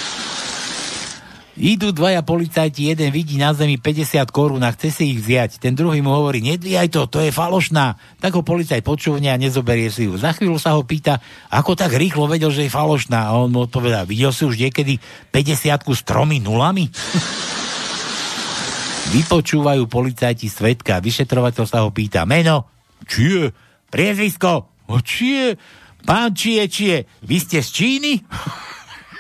[SPEAKER 10] Idú dvaja policajti, jeden vidí na zemi 50 korún a chce si ich vziať. Ten druhý mu hovorí, nedvíjaj to, to je falošná. Tak ho policajt počúvne a nezoberie si ju. Za chvíľu sa ho pýta, ako tak rýchlo vedel, že je falošná. A on mu odpovedá, videl si už niekedy 50 s tromi nulami? Vypočúvajú policajti svetka. Vyšetrovateľ sa ho pýta, meno, čie, priezvisko, čie, pán čie, čie, vy ste z Číny?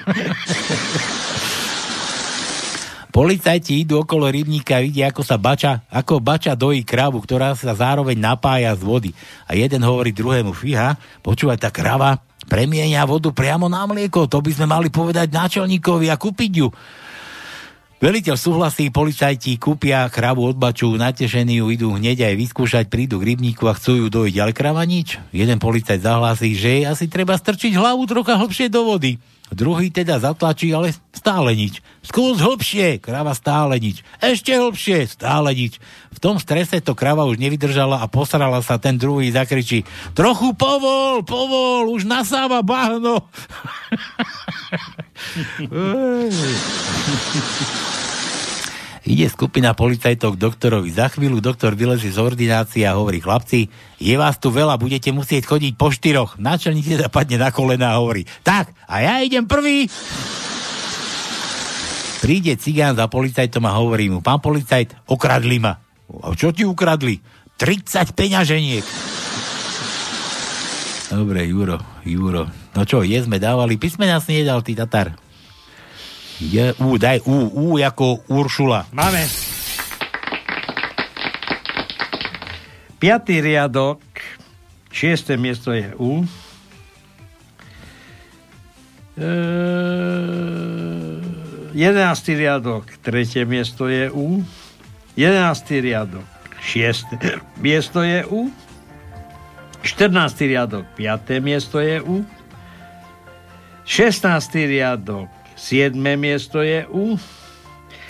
[SPEAKER 10] Policajti idú okolo rybníka a vidia, ako sa bača, ako bača dojí kravu, ktorá sa zároveň napája z vody. A jeden hovorí druhému, fíha, počúvaj, tá krava premienia vodu priamo na mlieko, to by sme mali povedať náčelníkovi a kúpiť ju. Veliteľ súhlasí, policajti kúpia kravu od baču, natešení ju idú hneď aj vyskúšať, prídu k rybníku a chcú ju dojiť, ale krava nič. Jeden policajt zahlási, že asi treba strčiť hlavu trocha hlbšie do vody. Druhý teda zatlačí, ale stále nič. Skús hlbšie, krava stále nič. Ešte hlbšie, stále nič. V tom strese to krava už nevydržala a posrala sa, ten druhý zakričí trochu povol, povol, už nasáva bahno. Ide skupina policajtov k doktorovi. Za chvíľu doktor vylezie z ordinácie a hovorí, chlapci, je vás tu veľa, budete musieť chodiť po štyroch. Náčelník teda padne na kolena a hovorí, tak, a ja idem prvý. Príde cigán za policajtom a hovorí mu, pán policajt, okradli ma. A čo ti ukradli? 30 peňaženiek. Dobre, Juro, Juro. No čo, je dávali, písmena si nedal, ty Tatar. Je, U, daj U, U ako Uršula.
[SPEAKER 9] Máme. Piatý riadok, šiesté miesto je U. E, jedenáctý riadok, tretie miesto je U. Jedenáctý riadok, šiesté miesto je U. 14. riadok, 5. miesto je U. 16. riadok, 7. miesto je U.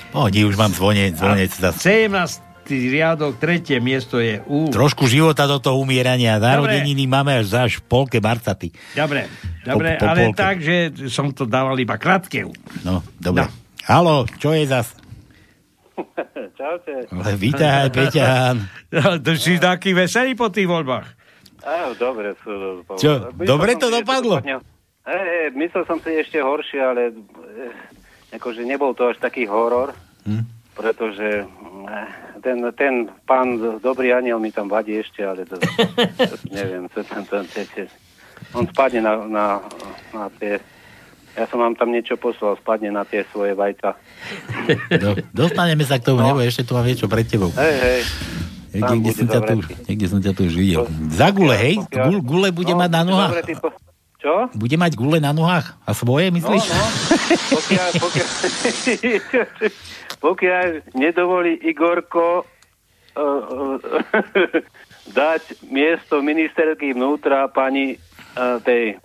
[SPEAKER 10] Pohodi, už mám zvonec, zvonec.
[SPEAKER 9] A 17. riadok, 3. miesto je U.
[SPEAKER 10] Trošku života do toho umierania. Narodeniny máme až za až v polke marca, ty.
[SPEAKER 9] Dobre, dobre,
[SPEAKER 10] Po- po
[SPEAKER 9] ale
[SPEAKER 10] polke.
[SPEAKER 9] tak, že som to dával iba krátke U.
[SPEAKER 10] No, dobre. Halo, čo je zas?
[SPEAKER 15] Čaute.
[SPEAKER 10] Ale Vítaj, Peťan.
[SPEAKER 9] Ty si taký veselý po tých voľbách.
[SPEAKER 15] Á, dobre sú.
[SPEAKER 10] Čo, dobre to dopadlo?
[SPEAKER 15] dopadne- Hej, hej, myslel som si ešte horšie, ale eh, akože nebol to až taký horor,
[SPEAKER 10] Hm?
[SPEAKER 15] pretože eh, ten, ten pán dobrý aniel mi tam vadí ešte, ale to, to neviem, to, to, to, to, to, on spadne na, na, na tie ja som vám tam niečo poslal, spadne na tie svoje vajca.
[SPEAKER 10] Do, dostaneme sa k tomu, no. nebo ešte tu mám niečo pred tebou.
[SPEAKER 15] Hej, hej.
[SPEAKER 10] Niekde, som ťa tu, niekde som ťa tu už videl. Za gule, hej? Gule, gule bude mať na nohách?
[SPEAKER 15] Dobre, ty po... Čo?
[SPEAKER 10] Bude mať gule na nohách? A svoje, myslíš?
[SPEAKER 15] No, no. Pokiaľ, pokiaľ, pokiaľ nedovolí Igorko uh, uh, dať miesto ministerky vnútra pani uh, tej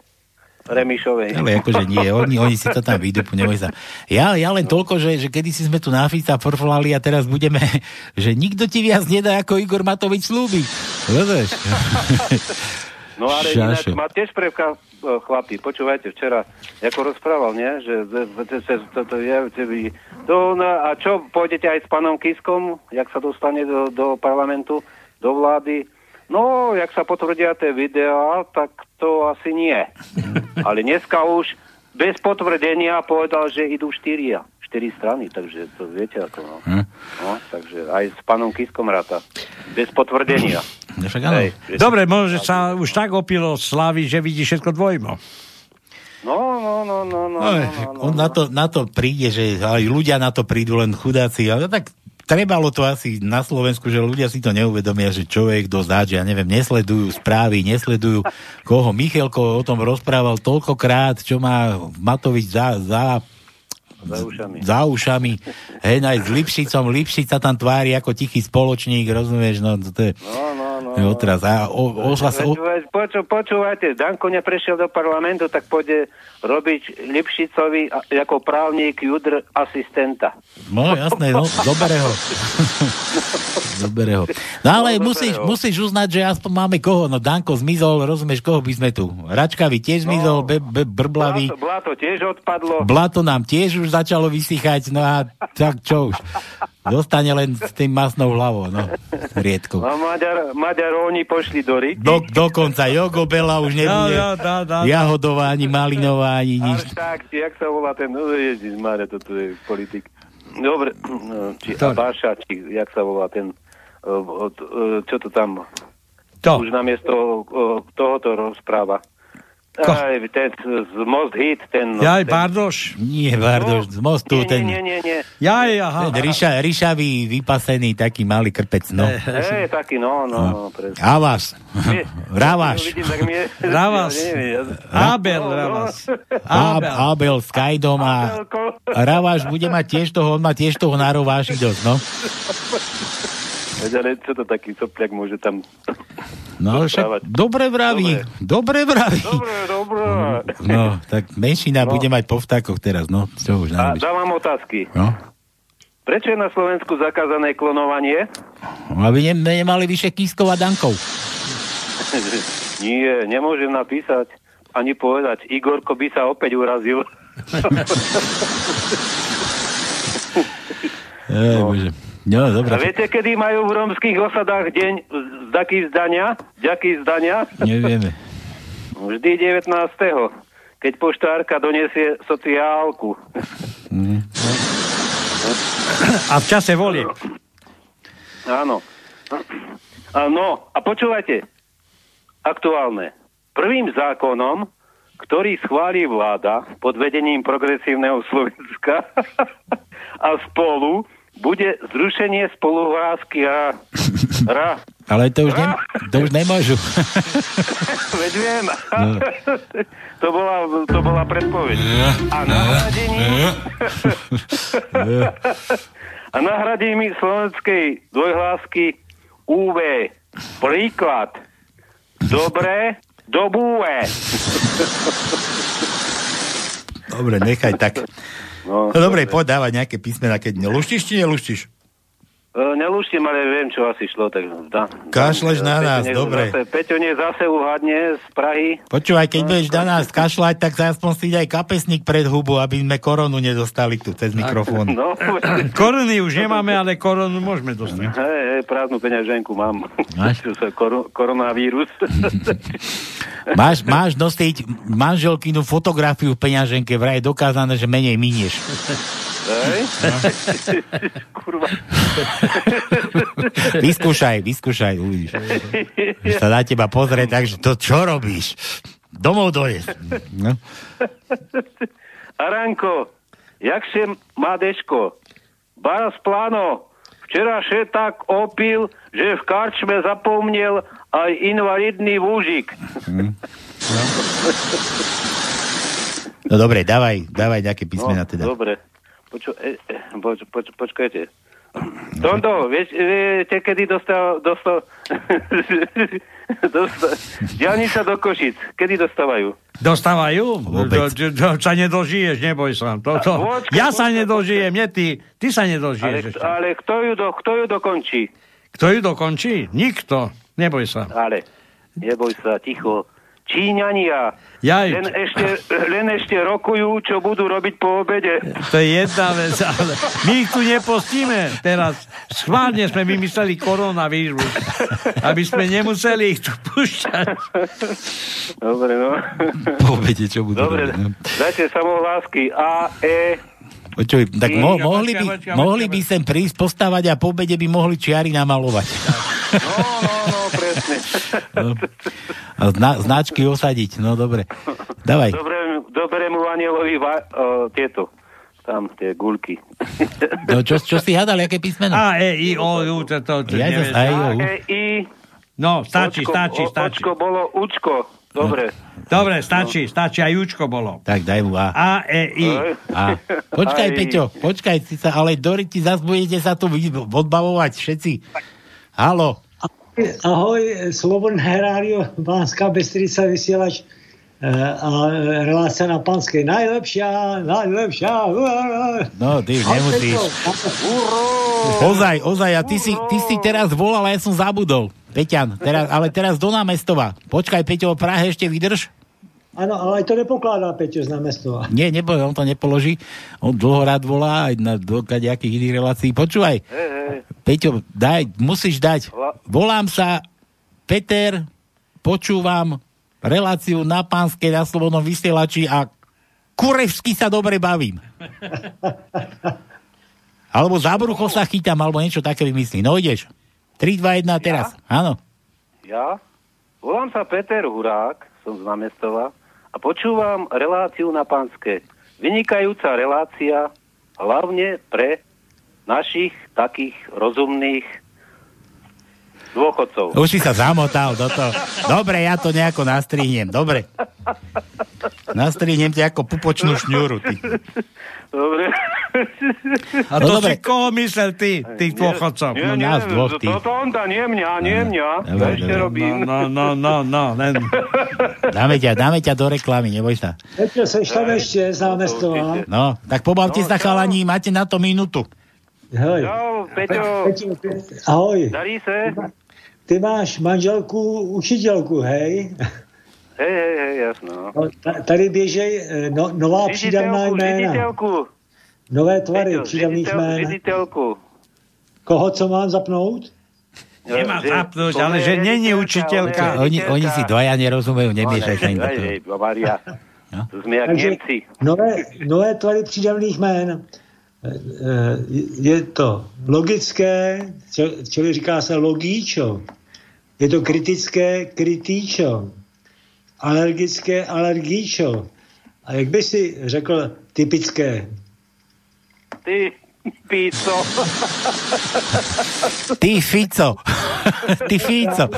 [SPEAKER 15] Remišovej.
[SPEAKER 10] Ale akože nie, oni, oni si to tam vydupú, neboj sa. Ja, ja len toľko, že, že kedy si sme tu na Fica frflali a teraz budeme, že nikto ti viac nedá ako Igor Matovič slúbi. Rozumieš?
[SPEAKER 15] No ale ináč
[SPEAKER 10] Šašo.
[SPEAKER 15] ma tiež prevka chlapi, počúvajte, včera, ako rozprával, nie? Že z- z- z- to, to, je, že to, no, a čo, pôjdete aj s pánom Kiskom, jak sa dostane do, do parlamentu, do vlády? No, jak sa potvrdia tie videá, tak to asi nie. Ale dneska už bez potvrdenia povedal, že idú štyria. Štyri strany, takže to viete ako no.
[SPEAKER 10] Hm?
[SPEAKER 15] no takže aj s pánom Kiskom ráta. Bez potvrdenia.
[SPEAKER 10] No však áno.
[SPEAKER 15] Hej.
[SPEAKER 9] Dobre, možno, že sa už tak opilo slavy, že vidí všetko dvojmo.
[SPEAKER 15] No, no, no, no, no.
[SPEAKER 10] No, on na to, na to príde, že aj ľudia na to prídu, len chudáci. Ale tak trebalo to asi na Slovensku, že ľudia si to neuvedomia, že človek dosť, že ja neviem, nesledujú správy, nesledujú, koho Michalko o tom rozprával toľkokrát, čo má Matovič za, za
[SPEAKER 15] Za ušami.
[SPEAKER 10] za ušami. Hej, no aj s Lipšicom, Lipšic sa tam tvári ako tichý spoločník, rozumieš, no to je,
[SPEAKER 15] No, no, no.
[SPEAKER 10] je otraz. A o, o, o, o,
[SPEAKER 15] Poču, počúvajte, Danko neprešiel do parlamentu, tak pôjde robiť Lipšicovi ako právnik judr asistenta.
[SPEAKER 10] No jasné, no, zobere ho. zobere ho. No ale
[SPEAKER 15] No,
[SPEAKER 10] musíš,
[SPEAKER 15] ho.
[SPEAKER 10] musíš uznať, že aspoň máme koho. No Danko zmizol, rozumieš, koho by sme tu? Račkavý tiež zmizol, be, be, brblavý.
[SPEAKER 15] Blato, blato tiež odpadlo.
[SPEAKER 10] Blato nám tiež už začalo vysychať, no a tak čo už. Dostane len s tým masnou hlavou, no, riedkou.
[SPEAKER 15] A Maďar, Maďaróni pošli do Riky.
[SPEAKER 10] Do, dokonca Jogobela už nebude.
[SPEAKER 9] No, no, no, no.
[SPEAKER 10] Jahodová, ani Malinová, ani nič.
[SPEAKER 15] Ale tak, jak sa volá ten, no ježiš, Mária, toto je politik. Dobre, či
[SPEAKER 9] Ktorý?
[SPEAKER 15] Abáša, či jak sa volá ten, od, uh, čo to tam,
[SPEAKER 9] To.
[SPEAKER 15] už namiesto uh, tohoto rozpráva.
[SPEAKER 9] Ko?
[SPEAKER 15] Aj, ten z Most Hit, ten...
[SPEAKER 9] Jaj, Bardoš.
[SPEAKER 10] Nie, Bardoš, z mostu,
[SPEAKER 15] nie,
[SPEAKER 10] ten,
[SPEAKER 15] nie, nie, nie.
[SPEAKER 9] Jaj, aha.
[SPEAKER 10] ten ríša, ríšavý, vypasený, taký malý krpec, no.
[SPEAKER 15] Hej, taký, no, no, no, presne.
[SPEAKER 10] A vás.
[SPEAKER 15] Nie,
[SPEAKER 10] Rávaš.
[SPEAKER 15] Vidím, tak mi je...
[SPEAKER 9] Ravas. Abel,
[SPEAKER 15] No, no.
[SPEAKER 9] Ravas.
[SPEAKER 10] Ab,
[SPEAKER 9] Abel.
[SPEAKER 10] Abel s Kajdom a. Ravaš bude mať tiež toho, on má tiež toho nárováši dosť, no.
[SPEAKER 15] Veď, ale čo to taký sopliak môže tam...
[SPEAKER 10] No však dobre vraví, dobre vraví.
[SPEAKER 15] Dobre, dobre.
[SPEAKER 10] No, tak menšina
[SPEAKER 15] No.
[SPEAKER 10] bude mať po vtákoch teraz, no, čo už
[SPEAKER 15] A dávam otázky.
[SPEAKER 10] No.
[SPEAKER 15] Prečo je na Slovensku zakázané klonovanie?
[SPEAKER 10] Aby ne, nemali vyše kískov a dankov.
[SPEAKER 15] Nie, nemôžem napísať ani povedať. Igorko by sa opäť urazil.
[SPEAKER 10] Bože. No,
[SPEAKER 15] A
[SPEAKER 10] dobre.
[SPEAKER 15] viete, kedy majú v rómskych osadách deň z taký zdania? Ďaký zdania?
[SPEAKER 10] Nevieme.
[SPEAKER 15] Vždy 19. Keď poštárka donesie sociálku.
[SPEAKER 10] Mhm.
[SPEAKER 9] A v čase volie.
[SPEAKER 15] Áno. A no, a počúvajte. Aktuálne. Prvým zákonom, ktorý schválí vláda pod vedením progresívneho Slovenska a spolu, bude zrušenie spoluhrázky a ra.
[SPEAKER 10] Ale to už, ne, to už nemôžu.
[SPEAKER 15] Veď viem.
[SPEAKER 10] No.
[SPEAKER 15] to, bola, to bola predpoveď. A nahradení... a nahradení slovenskej dvojhlásky UV. Príklad. Dobre, dobúve.
[SPEAKER 10] Dobre, nechaj tak.
[SPEAKER 15] No,
[SPEAKER 10] No dobre, poď dávať nejaké písmena, keď neluštíš či neluštíš?
[SPEAKER 15] E, Nelúštim, ale viem, čo asi šlo, tak dá.
[SPEAKER 10] Kašleš na
[SPEAKER 15] Peťo
[SPEAKER 10] nás, dobre.
[SPEAKER 15] Zase, Peťo nie zase uhadne z Prahy.
[SPEAKER 10] Počúvaj, keď budeš na nás kašľať, tak sa aspoň si daj kapesník pred hubu, aby sme koronu nedostali tu cez mikrofón.
[SPEAKER 15] No,
[SPEAKER 9] Koruny už nemáme, ale korunu môžeme dostať.
[SPEAKER 15] hej, hej, prázdnu peňaženku mám.
[SPEAKER 10] Máš?
[SPEAKER 15] Kor- koronavírus.
[SPEAKER 10] Máš, máš nosiť manželkinu fotografiu v peňaženke, vraj je dokázané, že menej minieš.
[SPEAKER 15] Hej? Kurva.
[SPEAKER 10] Vyskúšaj, vyskúšaj, uvidíš. Že sa na teba pozrie, takže to čo robíš? Domov dojes. No.
[SPEAKER 15] Aranko, jak se má deško? Baras pláno, včera še tak opil, že v karčme zapomněl aj invalidný vúžik.
[SPEAKER 10] no dobre, dávaj, dávaj nejaké písmena teda.
[SPEAKER 15] Dobre. Poču, e, e, poč, poč, počkajte. Tondo, vieš, viete, kedy dostal, dostal, dostal diálnica do Košic, kedy dostávajú?
[SPEAKER 9] Dostávajú?
[SPEAKER 10] Vôbec.
[SPEAKER 9] Do, do, do, sa nedožiješ, neboj sa. To, to.
[SPEAKER 15] Počkaj,
[SPEAKER 9] Ja sa nedožijem, nie ty. Ty sa
[SPEAKER 15] Ale,
[SPEAKER 9] nedožiješ ešte.
[SPEAKER 15] ale kto, ju do, kto ju dokončí?
[SPEAKER 9] Kto ju dokončí? Nikto. Neboj sa.
[SPEAKER 15] Ale, neboj sa, ticho. Číňania.
[SPEAKER 9] Jaj.
[SPEAKER 15] Len ešte, len ešte rokujú, čo budú robiť po obede.
[SPEAKER 9] To je jedna vec, ale my ich tu nepostíme teraz. Schválne sme vymysleli koronavírus, aby sme nemuseli ich tu púšťať.
[SPEAKER 15] Dobre, no.
[SPEAKER 10] Po obede, čo budú
[SPEAKER 15] Dobre,
[SPEAKER 10] robiť, no.
[SPEAKER 15] dajte samohlásky A, E,
[SPEAKER 10] Počuj, tak mo- mohli by, mohli by sem prísť, postavať a po obede by mohli čiary namalovať.
[SPEAKER 15] no, no, no,
[SPEAKER 10] zna- značky osadiť, no dobre. Dávaj.
[SPEAKER 15] Dobre, dobre mu anielovi va- o, tieto, tam tie gulky.
[SPEAKER 10] No, čo, čo si hádal, aké písmeno?
[SPEAKER 9] A, E, I, O, U, to, to, to
[SPEAKER 10] Ja
[SPEAKER 9] neviem.
[SPEAKER 10] aj,
[SPEAKER 15] A,
[SPEAKER 10] U.
[SPEAKER 15] E, I,
[SPEAKER 9] No, stačí,
[SPEAKER 15] očko,
[SPEAKER 9] stačí,
[SPEAKER 15] o-
[SPEAKER 9] stačí.
[SPEAKER 15] Očko bolo Učko. Dobre.
[SPEAKER 9] Dobre, stačí, stačí, aj Júčko bolo.
[SPEAKER 10] Tak daj mu A.
[SPEAKER 9] A, E, I.
[SPEAKER 10] A. Počkaj,
[SPEAKER 15] Aj.
[SPEAKER 10] Peťo, počkaj si sa, ale do ryti zas budete sa tu odbavovať všetci. Halo.
[SPEAKER 16] Ahoj, Slobodné rádio, Banská Bystrica, vysielač e, a relácia na Panskej. Najlepšia, najlepšia.
[SPEAKER 10] No, ty už nemusíš. Ozaj, ozaj, a ty si, ty si teraz volal a ja som zabudol. Peťan, teraz, ale teraz do námestova. Počkaj, Peťo, Prahe ešte vydrž.
[SPEAKER 16] Áno, ale aj to nepokladá Peťo z námestova.
[SPEAKER 10] Nie, nebo, on to nepoloží. On dlho rád volá aj na nejakých iných relácií. Počúvaj,
[SPEAKER 15] Hej, hej.
[SPEAKER 10] Peťo, daj, musíš dať. Volám sa Peter, počúvam reláciu na pánskej na Slobodnom vysielači a kurevsky sa dobre bavím. Alebo za brucho sa chytám, alebo niečo také vymyslí. No ideš. 3, 2, 1 teraz. Áno.
[SPEAKER 15] Ja? Volám sa Peter Hurák, som z Námestova a počúvam reláciu na Panske. Vynikajúca relácia, hlavne pre našich takých rozumných dôchodcov.
[SPEAKER 10] Už si sa zamotal do toho. Dobre, ja to nejako nastrihnem. Dobre. Nastrihnem ti ako pupočnú šňúru. Ty.
[SPEAKER 15] Dobre.
[SPEAKER 9] A to si koho myslel ty, tých dôchodcov?
[SPEAKER 10] No nás dvoch, ty.
[SPEAKER 15] Toto on dá, nie mňa, nie mňa. Ja ešte robím.
[SPEAKER 9] No, no, no, no, len.
[SPEAKER 10] Dáme ťa, dáme ťa do reklamy, neboj sa.
[SPEAKER 16] Peťo, seš tam ešte z námestová.
[SPEAKER 10] No, tak pobavte sa chalani, máte na to minútu.
[SPEAKER 16] Hej.
[SPEAKER 15] Čau, Peťo.
[SPEAKER 16] Peťo, ahoj.
[SPEAKER 15] Darí se?
[SPEAKER 16] Ty máš manželku, učiteľku, hej?
[SPEAKER 15] Hej, hej, hej, jasno.
[SPEAKER 16] No, ta- tady běžej eh, no, nová přídavná jména.
[SPEAKER 15] ředitelku.
[SPEAKER 16] Nové tvary
[SPEAKER 15] Peťo,
[SPEAKER 16] přídavných
[SPEAKER 15] ředitel,
[SPEAKER 16] jmén.
[SPEAKER 15] ředitelku.
[SPEAKER 16] Koho co mám zapnout?
[SPEAKER 9] Nemá
[SPEAKER 15] Že-
[SPEAKER 9] zapnúť,
[SPEAKER 15] to
[SPEAKER 9] ale že není učiteľka.
[SPEAKER 10] Oni, oni si dvaja nerozumejú, nemiešaj sa im do toho. No.
[SPEAKER 15] To jsme jak
[SPEAKER 16] Takže nové, nové tvary přídavných jmén. Eh, eh, Je to logické, čo- čili říká se logíčo. Je to kritické kritíčo. Alergické alergíčo. A jak by si řekl typické?
[SPEAKER 15] Ty, píco.
[SPEAKER 10] Ty Fico. Ty Fico.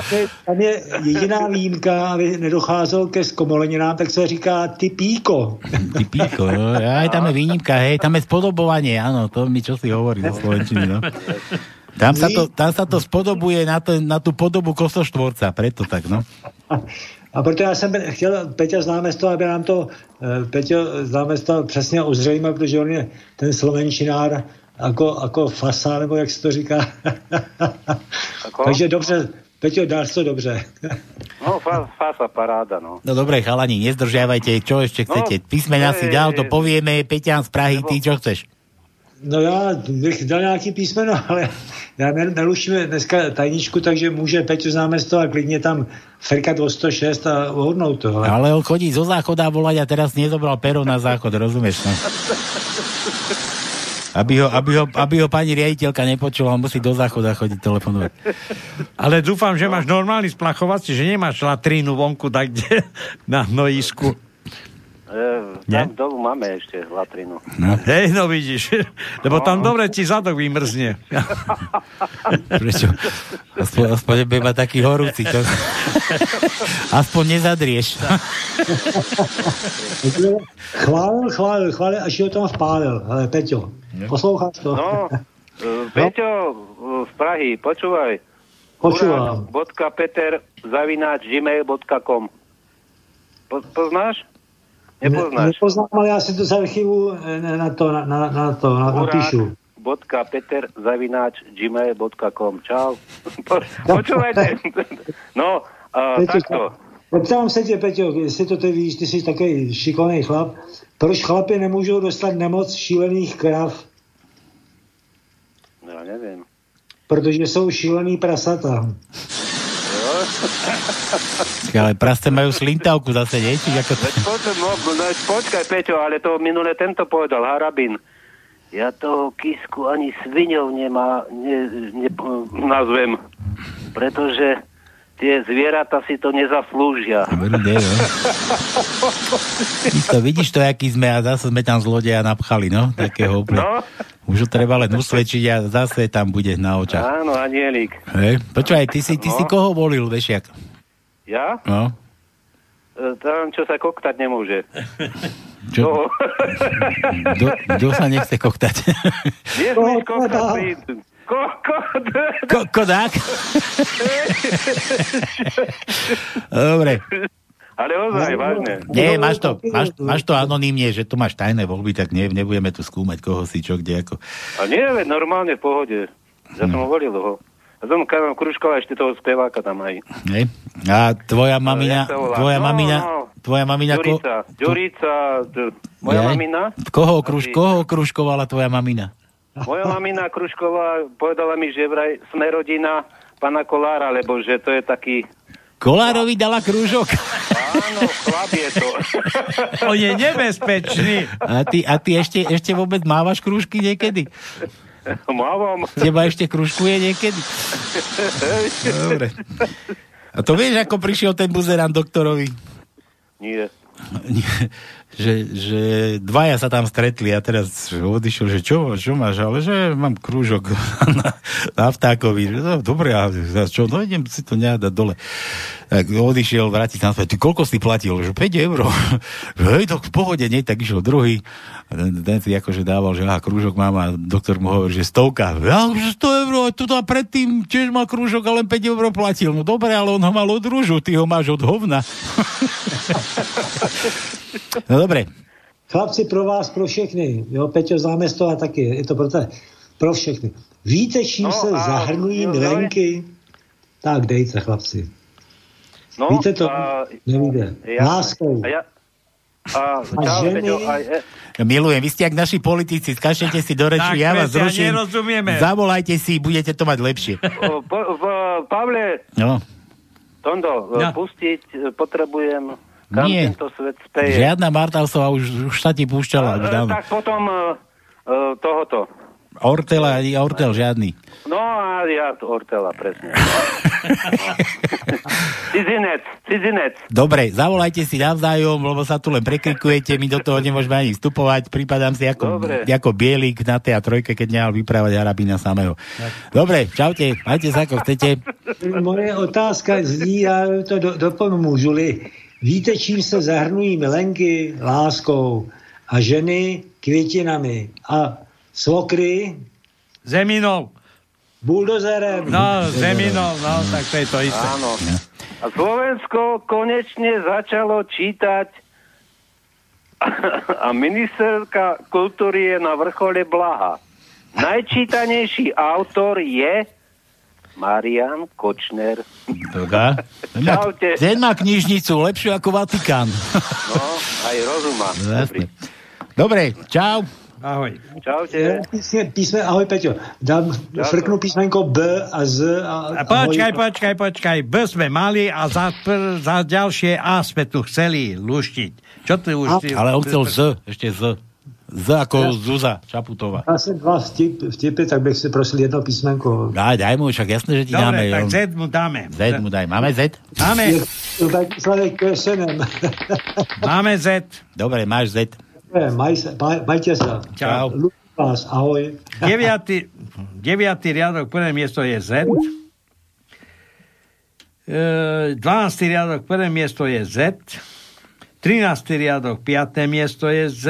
[SPEAKER 16] Tam je jediná výjimka, aby nedocházelo ke zkomoleninám, tak se říká typíko.
[SPEAKER 10] Ty píko, no. Aj tam je výnimka, hej, tam je spodobovanie, áno, to mi čo si hovorí zo Slovenčiny, no. Tam sa to, tam sa to spodobuje na, to, na tú podobu kosoštvorca, preto tak, no.
[SPEAKER 16] A proto já jsem chtěl Peťa z náměstova, aby nám to eh, Peťo z náměstova přesně ozřejmil, protože on je ten slovenčinár jako, jako fasa, nebo jak se to říká. Takže dobře, Peťo, dáš to dobře.
[SPEAKER 15] No, fa, fasa paráda, no.
[SPEAKER 10] No dobre, chalani, nezdržiavajte, čo ešte chcete? Písmena si dal, to povieme, Peťan z Prahy, ty čo chceš?
[SPEAKER 16] No já bych dal nějaký písmeno, ale já ne, neluším dneska tajničku, takže může Peťo z náměstova klidně tam frkat o 106 a uhodnout to. Ale...
[SPEAKER 10] Ale on chodí zo záchoda volať a teraz nezobral pero na záchod, rozumieš? No? Aby ho, aby, ho, aby ho pani riaditeľka nepočula, on musí do záchoda chodiť telefonovať.
[SPEAKER 9] Ale dúfam, že máš normálny splachovací, že nemáš latrínu vonku tak kde na hnojísku.
[SPEAKER 15] E,
[SPEAKER 9] Nie?
[SPEAKER 15] tam dolu máme ešte latrinu.
[SPEAKER 10] No.
[SPEAKER 9] Hej, no vidíš. Lebo tam dobre ti zadok vymrzne.
[SPEAKER 10] Prečo? Aspoň, aspoň nebude mať taký horúci, čo? Aspoň nezadrieš.
[SPEAKER 16] Chválil, chválil, chválil, až ho tam vpálil. Ale Peťo, posloucháš to?
[SPEAKER 15] No, e, Peťo e, z Prahy, počúvaj.
[SPEAKER 16] Počúvam.
[SPEAKER 15] Peter zavináč gmail.com po, Poznáš? Nepoznáš?
[SPEAKER 16] Ne, nepoznám, ale já si to z archivu eh, na to, na, na, na to na, napíšu.
[SPEAKER 15] Bodka Peter zavináč gmail.com Čau. Po, počúvajte. No, a,
[SPEAKER 16] Peťo,
[SPEAKER 15] takto.
[SPEAKER 16] Zeptám se tě, Peťo, jestli to ty víš, ty jsi takový šikovný chlap, proč chlapi nemůžou dostat nemoc šílených krav?
[SPEAKER 15] Ja neviem.
[SPEAKER 16] Protože jsou šílený prasata.
[SPEAKER 10] Ale prasce majú slintavku zase, nie? Čiže ako.
[SPEAKER 15] Veď potom, no, počkaj, Peťo, ale to minule tento povedal, Harabin. Ja toho kisku ani sviňov nemá, ne, ne, nazvem, pretože tie zvieratá si to nezaslúžia.
[SPEAKER 10] Veru, nie, no. Isto, vidíš to, aký sme a zase sme tam zlodeja napchali, no? Takého úplne.
[SPEAKER 15] No,
[SPEAKER 10] Už ho treba len usvedčiť a zase tam bude na očach.
[SPEAKER 15] áno, anielik.
[SPEAKER 10] Hej. Počúvaj, ty si, ty si
[SPEAKER 15] No.
[SPEAKER 10] koho volil, vešiak?
[SPEAKER 15] Ja?
[SPEAKER 10] No.
[SPEAKER 15] E, Tam, čo sa koktať nemôže.
[SPEAKER 10] Čo?
[SPEAKER 15] No.
[SPEAKER 10] Kto, kto sa nechce koktať?
[SPEAKER 15] Nesmieš koktať. Ko, ko,
[SPEAKER 10] Ko, kodák? Dobre.
[SPEAKER 15] ale ozaj, vážne.
[SPEAKER 10] Nie, máš to, máš, máš to anonymne, že tu máš tajné voľby, tak ne, nebudeme tu skúmať, koho si čo, kde, ako.
[SPEAKER 15] A nie, veď normálne v pohode. Ja som ho volil ho. A som Kruškova ešte toho speváka tam aj.
[SPEAKER 10] Hej. A tvoja mamina,
[SPEAKER 15] sa volá?
[SPEAKER 10] tvoja
[SPEAKER 15] No,
[SPEAKER 10] mamina,
[SPEAKER 15] no.
[SPEAKER 10] tvoja mamina, ko,
[SPEAKER 15] Ďurica, Ďurica, d- moja mamina,
[SPEAKER 10] koho, okruž, koho okružkovala tvoja mamina?
[SPEAKER 15] Moja mamina Krušková povedala mi, že vraj sme rodina pana Kolára, lebo že to je taký,
[SPEAKER 10] Kolárovi dala krúžok.
[SPEAKER 15] áno, chlap je to.
[SPEAKER 9] On je nebezpečný.
[SPEAKER 10] A ty, a ty ešte, ešte vôbec mávaš krúžky niekedy?
[SPEAKER 15] Mávam.
[SPEAKER 10] Teba ešte krúžkuje niekedy? Dobre. A to vieš, ako prišiel ten buzerán doktorovi?
[SPEAKER 15] Nie.
[SPEAKER 10] Že, že dvaja sa tam stretli a teraz odišiel, že čo, čo máš, ale že mám krúžok na, na vtákovi. No, dobre, a čo, no idem si to nejak dať dole. Tak odišiel, vrátiť sa. Ty koľko si platil? Že 5 eur. hej, to v pohode, nie, tak išiel druhý. Ten, ten si akože dával, že aha, krúžok mám a doktor mu hovorí, že stovka. Ja, že 100 eur, tu predtým tiež mal krúžok a len 5 eur platil. No dobre, ale on ho mal od rúžu, ty ho máš od hovna. no dobre.
[SPEAKER 16] Chlapci, pro vás, pro všechny. Jo, Peťo, známe z toho taky. Je to pro, te, pro všechny. Víte, čím
[SPEAKER 15] No
[SPEAKER 16] se
[SPEAKER 15] a-
[SPEAKER 16] zahrnují
[SPEAKER 15] jo,
[SPEAKER 16] milenky? Tak dejte, chlapci.
[SPEAKER 15] No,
[SPEAKER 16] Víte to?
[SPEAKER 15] a-
[SPEAKER 16] Nevíte.
[SPEAKER 15] Ja-
[SPEAKER 16] Láskou.
[SPEAKER 15] A ja, a,
[SPEAKER 16] A ženy?
[SPEAKER 15] Peťo, aj, e,
[SPEAKER 10] Ja milujem, vy ste jak naši politici, skačete si do reči, ja vás zruším.
[SPEAKER 9] nerozumieme.
[SPEAKER 10] Zavolajte si, budete to mať lepšie.
[SPEAKER 15] o, po, v, Pavle,
[SPEAKER 10] No,
[SPEAKER 15] Tondo,
[SPEAKER 9] No.
[SPEAKER 15] no. pustiť potrebujem, kam
[SPEAKER 10] Nie.
[SPEAKER 15] tento svet speje.
[SPEAKER 10] žiadna Martausová už, už sa ti púšťala. Už dávno.
[SPEAKER 15] tak potom e, tohoto.
[SPEAKER 10] Ortela, ani Ortel žiadny.
[SPEAKER 15] No a ja to Ortela, presne. Cizinec, cizinec.
[SPEAKER 10] Dobre, zavolajte si navzájom, lebo sa tu len prekrikujete, my do toho nemôžeme ani vstupovať, prípadám si ako,
[SPEAKER 15] Dobre.
[SPEAKER 10] ako bielik na tej a trojke, keď nehal vyprávať Arabína samého. Dobre, čaute, majte sa ako chcete.
[SPEAKER 16] Moje otázka zní, já to do, dopomůžu-li. Víte, čím se zahrnují milenky? Láskou. A ženy květinami. A svokry
[SPEAKER 9] Zeminou.
[SPEAKER 16] buldozerem.
[SPEAKER 9] No, zeminou, no, tak to je to isté.
[SPEAKER 15] Áno. A Slovensko konečne začalo čítať a ministerka kultúry je na vrchole blaha. Najčítanejší autor je Marian Kočner.
[SPEAKER 10] Doga.
[SPEAKER 15] Čaute.
[SPEAKER 10] Ten má knižnicu, lepšiu ako Vatikán.
[SPEAKER 15] No, aj rozumá.
[SPEAKER 10] No, Jasne. Dobre, čau.
[SPEAKER 9] Ahoj.
[SPEAKER 15] Čaute.
[SPEAKER 16] Písme, písme, ahoj Peťo, dám, frknu písmenko B a Z a,
[SPEAKER 9] A počkaj, počkaj, počkaj. B sme mali a za, pr, za ďalšie A sme tu chceli luštiť. Čo ty už... Ty,
[SPEAKER 10] Ale on chcel Z, ešte Z. Z ako Zuza Čaputová.
[SPEAKER 16] Já jsem dva vtip, vtipy, tak bych si prosil jedno písmenko.
[SPEAKER 10] Daj, daj mu, však jasné, že ti dáme.
[SPEAKER 9] Dobre, tak
[SPEAKER 10] jo.
[SPEAKER 9] Z mu dáme.
[SPEAKER 10] Z mu daj. Máme Z?
[SPEAKER 9] Máme, máme Z.
[SPEAKER 10] Dobre, máš Z.
[SPEAKER 16] Maj, se- maj, majte sa.
[SPEAKER 9] Čau.
[SPEAKER 16] Ľúbim vás, ahoj.
[SPEAKER 9] Deviatý, deviatý riadok, prvé miesto je Z. E, 12. riadok, prvé miesto je Z. 13. riadok, 5. miesto je Z.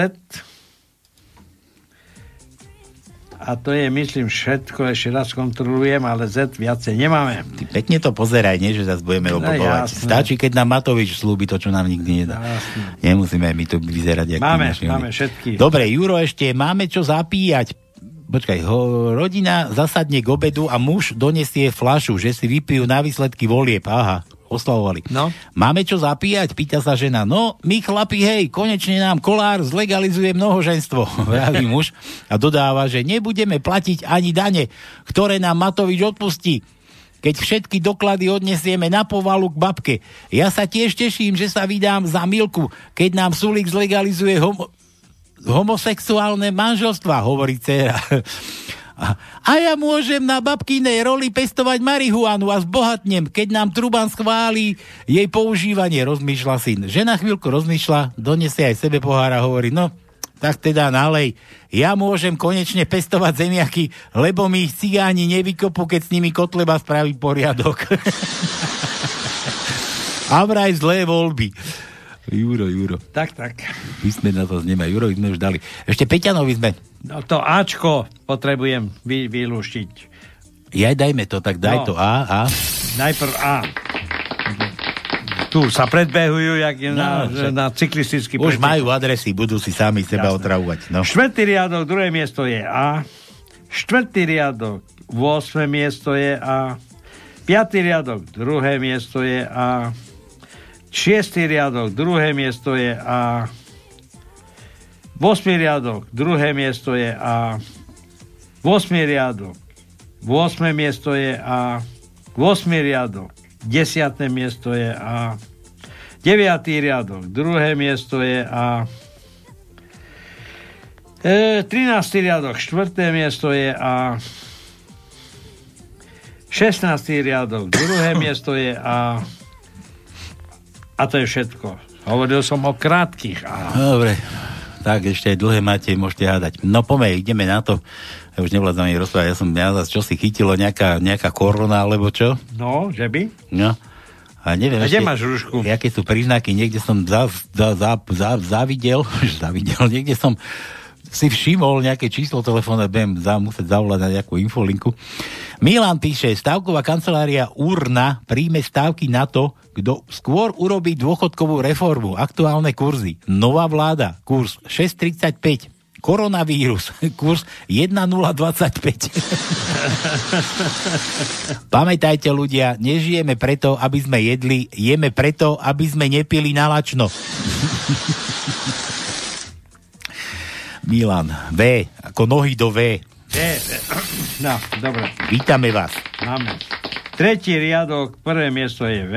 [SPEAKER 9] A to je, myslím, všetko. Ešte raz kontrolujem, ale Z viacej nemáme.
[SPEAKER 10] Ty pekne to pozeraj, nie, že zase budeme
[SPEAKER 9] No,
[SPEAKER 10] obodovať.
[SPEAKER 9] jasné.
[SPEAKER 10] Stačí, keď nám Matovič slúbi to, čo nám nikdy nedá.
[SPEAKER 9] Jasné.
[SPEAKER 10] Nemusíme my tu vyzerať.
[SPEAKER 9] Máme,
[SPEAKER 10] naši
[SPEAKER 9] máme všetky.
[SPEAKER 10] Dobre, Juro, ešte máme čo zapíjať. Počkaj, ho, rodina zasadne k obedu a muž donesie flašu, že si vypijú na výsledky volieb. Aha, oslavovali.
[SPEAKER 9] No.
[SPEAKER 10] Máme čo zapíjať? Pýta sa žena. No, my chlapi, hej, konečne nám kolár zlegalizuje mnohoženstvo, vraví muž a dodáva, že nebudeme platiť ani dane, ktoré nám Matovič odpustí keď všetky doklady odnesieme na povalu k babke. Ja sa tiež teším, že sa vydám za Milku, keď nám Sulik zlegalizuje homo- homosexuálne manželstva, hovorí dcera. A, ja môžem na babkinej roli pestovať marihuanu a zbohatnem, keď nám Truban schváli jej používanie, rozmýšľa syn. Žena chvíľku rozmýšľa, donesie aj sebe pohár a hovorí, no, tak teda nalej. Ja môžem konečne pestovať zemiaky, lebo mi ich cigáni nevykopú, keď s nimi Kotleba spraví poriadok. a vraj zlé voľby. Juro, Juro.
[SPEAKER 9] Tak, tak.
[SPEAKER 10] My sme na to nemajú. Juro sme už dali. Ešte Peťanovi sme.
[SPEAKER 9] No to Ačko potrebujem vy, vylúštiť.
[SPEAKER 10] Ja dajme to, tak daj
[SPEAKER 9] No.
[SPEAKER 10] to A, A.
[SPEAKER 9] Najprv A. Tu sa predbehujú, jak je na,
[SPEAKER 10] No, však-
[SPEAKER 9] na cyklistický
[SPEAKER 10] Už majú adresy, budú si sami seba
[SPEAKER 9] Jasné.
[SPEAKER 10] otravovať. No.
[SPEAKER 9] Štvrtý riadok, druhé miesto je A. Štvrtý riadok, 8. miesto je A. Piatý riadok, druhé miesto je A. Šiestý riadok, druhé miesto je A. 8. riadok, druhé miesto je A. 8. riadok, 8. miesto je A. 8. riadok, 10. miesto je A. 9. riadok, druhé miesto je A. E, 13. riadok, 4. miesto je A. 16. riadok, druhé miesto je A. A to je všetko. Hovoril som o krátkých A.
[SPEAKER 10] Dobre, tak ešte aj dlhé máte, môžete hádať. No poďme, ideme na to. Ja už nevládzam ani rozprávať, ja som ja zase, čo si chytilo, nejaká, nejaká korona, alebo čo?
[SPEAKER 9] No, že by?
[SPEAKER 10] No. A neviem,
[SPEAKER 9] A kde máš rúšku?
[SPEAKER 10] Jaké sú príznaky, niekde som za, za, za, za, zavidel, zavidel, niekde som si všimol nejaké číslo telefónne, budem za, musieť zavolať na nejakú infolinku. Milan píše, stavková kancelária Urna príjme stávky na to, kto skôr urobí dôchodkovú reformu, aktuálne kurzy. Nová vláda, kurz 6,35. Koronavírus, kurz 1,025. Pamätajte ľudia, nežijeme preto, aby sme jedli, jeme preto, aby sme nepili na lačno. Milan, V, ako nohy do V.
[SPEAKER 9] V, no, dobre.
[SPEAKER 10] Vítame vás.
[SPEAKER 9] Máme. Tretí riadok, prvé miesto je V.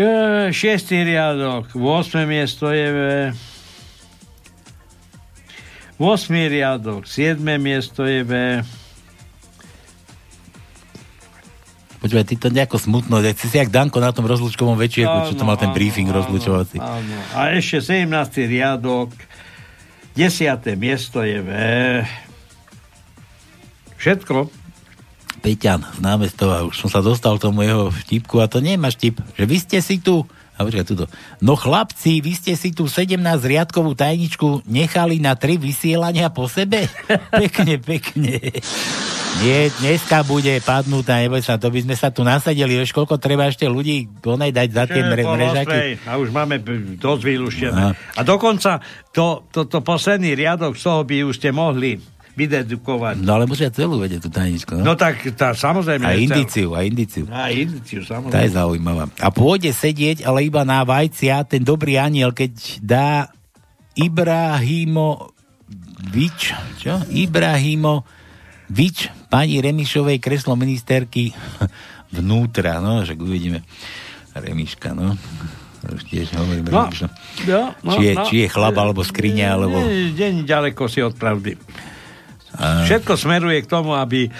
[SPEAKER 9] E, šiestý riadok, 8. miesto je V. 8. riadok, 7. miesto je V.
[SPEAKER 10] Počúvaj, ty to nejako smutno, ty si jak Danko na tom rozlučkovom večierku, čo to mal ten briefing
[SPEAKER 9] áno,
[SPEAKER 10] rozlučovací.
[SPEAKER 9] Áno. A ešte 17. riadok, 10. miesto je V. Všetko.
[SPEAKER 10] Peťan z námestova, už som sa dostal tomu jeho vtipku a to nie je máš vtip, že vy ste si tu a počkaj, tuto. No chlapci, vy ste si tu 17 riadkovú tajničku nechali na tri vysielania po sebe? pekne, pekne. Nie, dneska bude padnúť, a neboj sa, to by sme sa tu nasadili, vieš, koľko treba ešte ľudí onaj dať za tie mre, mrežaky.
[SPEAKER 9] A už máme dosť vylúštené.
[SPEAKER 10] No.
[SPEAKER 9] A dokonca to, to, to posledný riadok z toho by už ste mohli vydedukovať.
[SPEAKER 10] No ale musia celú vedieť tú tajničku.
[SPEAKER 9] No tak tá, samozrejme.
[SPEAKER 10] A indiciu, a indiciu.
[SPEAKER 9] A indiciu,
[SPEAKER 10] Tá je
[SPEAKER 9] samozrejme.
[SPEAKER 10] zaujímavá. A pôjde sedieť, ale iba na vajcia, ten dobrý aniel, keď dá Ibrahimo Vič, čo? Ibrahimo Vič, pani Remišovej kreslo ministerky vnútra, no, že uvidíme. Remiška, no. Už tiež hovorím,
[SPEAKER 9] No, no, no,
[SPEAKER 10] či, je,
[SPEAKER 9] no.
[SPEAKER 10] či je chlap, alebo skriňa, alebo...
[SPEAKER 9] Nie, ďaleko si od pravdy. Všetko smeruje k tomu, aby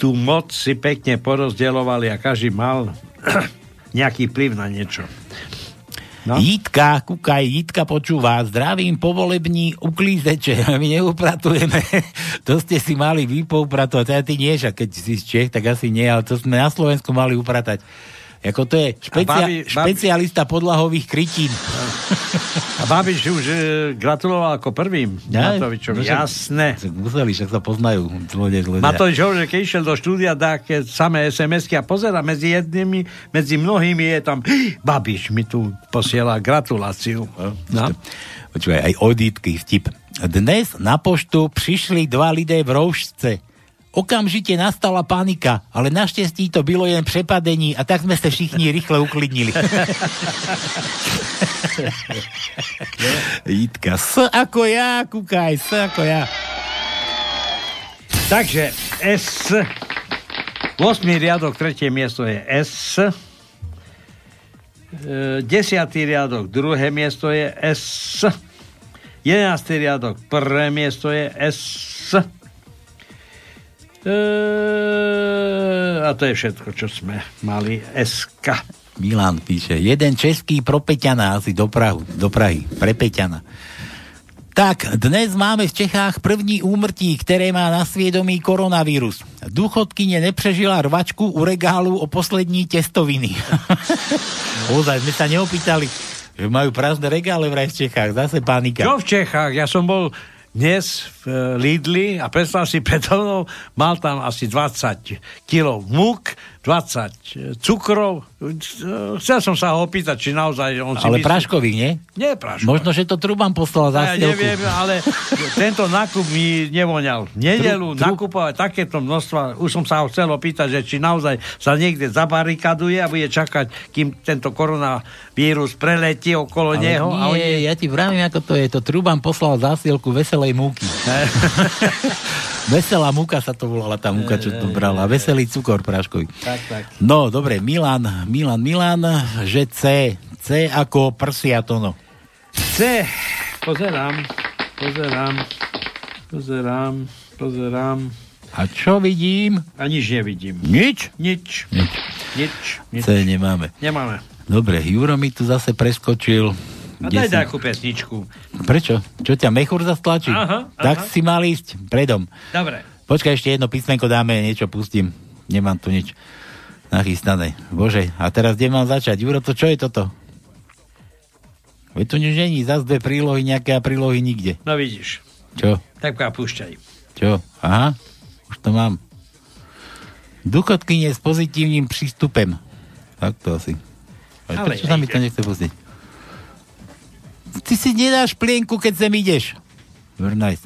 [SPEAKER 9] tú moc si pekne porozdeľovali a každý mal nejaký vplyv na niečo.
[SPEAKER 10] No? Jitka, kúkaj, Jitka počúva, zdravím povolební uklízeče, my neupratujeme, to ste si mali vy poupratovať, teda ty nie, keď si z Čech, tak asi nie, ale to sme na Slovensku mali upratať. Ako to je špecia-
[SPEAKER 9] babi- babi-
[SPEAKER 10] špecialista podlahových krytín.
[SPEAKER 9] A Babiš už e, gratuloval ako prvým
[SPEAKER 10] Ja?
[SPEAKER 9] Matovičovi. Jasné.
[SPEAKER 10] Museli, však sa poznajú ľudia. ľudia.
[SPEAKER 9] Matovič hovorí, že keď išiel do štúdia, dá keď samé SMS-ky a pozera medzi jednými, medzi mnohými je tam Babiš mi tu posiela gratuláciu. No.
[SPEAKER 10] Počúvaj, aj odítky vtip. Dnes na poštu prišli dva lidé v roušce. Okamžite nastala panika, ale naštěstí to bylo jen přepadení a tak sme sa všichni rýchle uklidnili. Jitka, S ako ja, kúkaj, S ako ja.
[SPEAKER 9] Takže S. 8. riadok, tretie miesto je S. E, Desiatý riadok, druhé miesto je S. 11. riadok, prvé miesto je S. E, a to je všetko, čo sme mali. SK.
[SPEAKER 10] Milan píše, jeden český pro Peťana asi do, Prahu, do Prahy, pre Peťana. Tak, dnes máme v Čechách první úmrtí, ktoré má na sviedomí koronavírus. Dôchodkyne nepřežila rvačku u regálu o poslední testoviny. Ozaj, sme sa neopýtali, že majú prázdne regále vraj v Čechách. Zase panika.
[SPEAKER 9] Čo v Čechách? Ja som bol dnes v e, Lidli a predstav si predo mnou, mal tam asi 20 kg múk, 20 cukrov. Chcel som sa ho opýtať, či naozaj on si
[SPEAKER 10] Ale
[SPEAKER 9] myslí...
[SPEAKER 10] Praškových, nie?
[SPEAKER 9] Nie Praškových.
[SPEAKER 10] Možno, že to Truban poslal
[SPEAKER 9] Ja
[SPEAKER 10] za stielku.
[SPEAKER 9] neviem, ale tento nákup mi nevoňal. Nedelu
[SPEAKER 10] Tru-
[SPEAKER 9] nakupovať takéto množstva, už som sa ho chcel opýtať, že či naozaj sa niekde zabarikaduje a bude čakať, kým tento koronavírus preletí okolo
[SPEAKER 10] Ale
[SPEAKER 9] neho.
[SPEAKER 10] nie,
[SPEAKER 9] a oni...
[SPEAKER 10] ja ti vravím, ako to je. To Truban poslal zásielku veselej múky. Veselá múka sa to volala, tá múka, čo to brala. Veselý cukor práškový.
[SPEAKER 9] Tak, tak.
[SPEAKER 10] No, dobre, Milan, Milan, Milan, že C. C ako prsiatono.
[SPEAKER 9] C. Pozerám, pozerám, pozerám, pozerám.
[SPEAKER 10] A čo vidím?
[SPEAKER 9] A nič nevidím.
[SPEAKER 10] Nič?
[SPEAKER 9] Nič.
[SPEAKER 10] Nič.
[SPEAKER 9] Nič. nič.
[SPEAKER 10] C nemáme.
[SPEAKER 9] Nemáme.
[SPEAKER 10] Dobre, Juro mi tu zase preskočil.
[SPEAKER 9] A daj
[SPEAKER 10] si-
[SPEAKER 9] takú pesničku.
[SPEAKER 10] Prečo? Čo ťa mechúr zastlačí?
[SPEAKER 9] Aha,
[SPEAKER 10] Tak
[SPEAKER 9] aha.
[SPEAKER 10] si mal ísť predom.
[SPEAKER 9] Dobre.
[SPEAKER 10] Počkaj, ešte jedno písmenko dáme, niečo pustím. Nemám tu nič nachystané. Bože, a teraz kde mám začať? Juro, to čo je toto? Veď tu nič není, zase dve prílohy, nejaké a prílohy nikde.
[SPEAKER 9] No vidíš.
[SPEAKER 10] Čo?
[SPEAKER 9] Tak púšťaj.
[SPEAKER 10] Čo? Aha, už to mám. Duchotkynie s pozitívnym prístupem. Tak to asi. Ale
[SPEAKER 9] Ale
[SPEAKER 10] prečo sa mi to nechce pustiť? Ty si nedáš plienku, keď sem ideš. Very nice.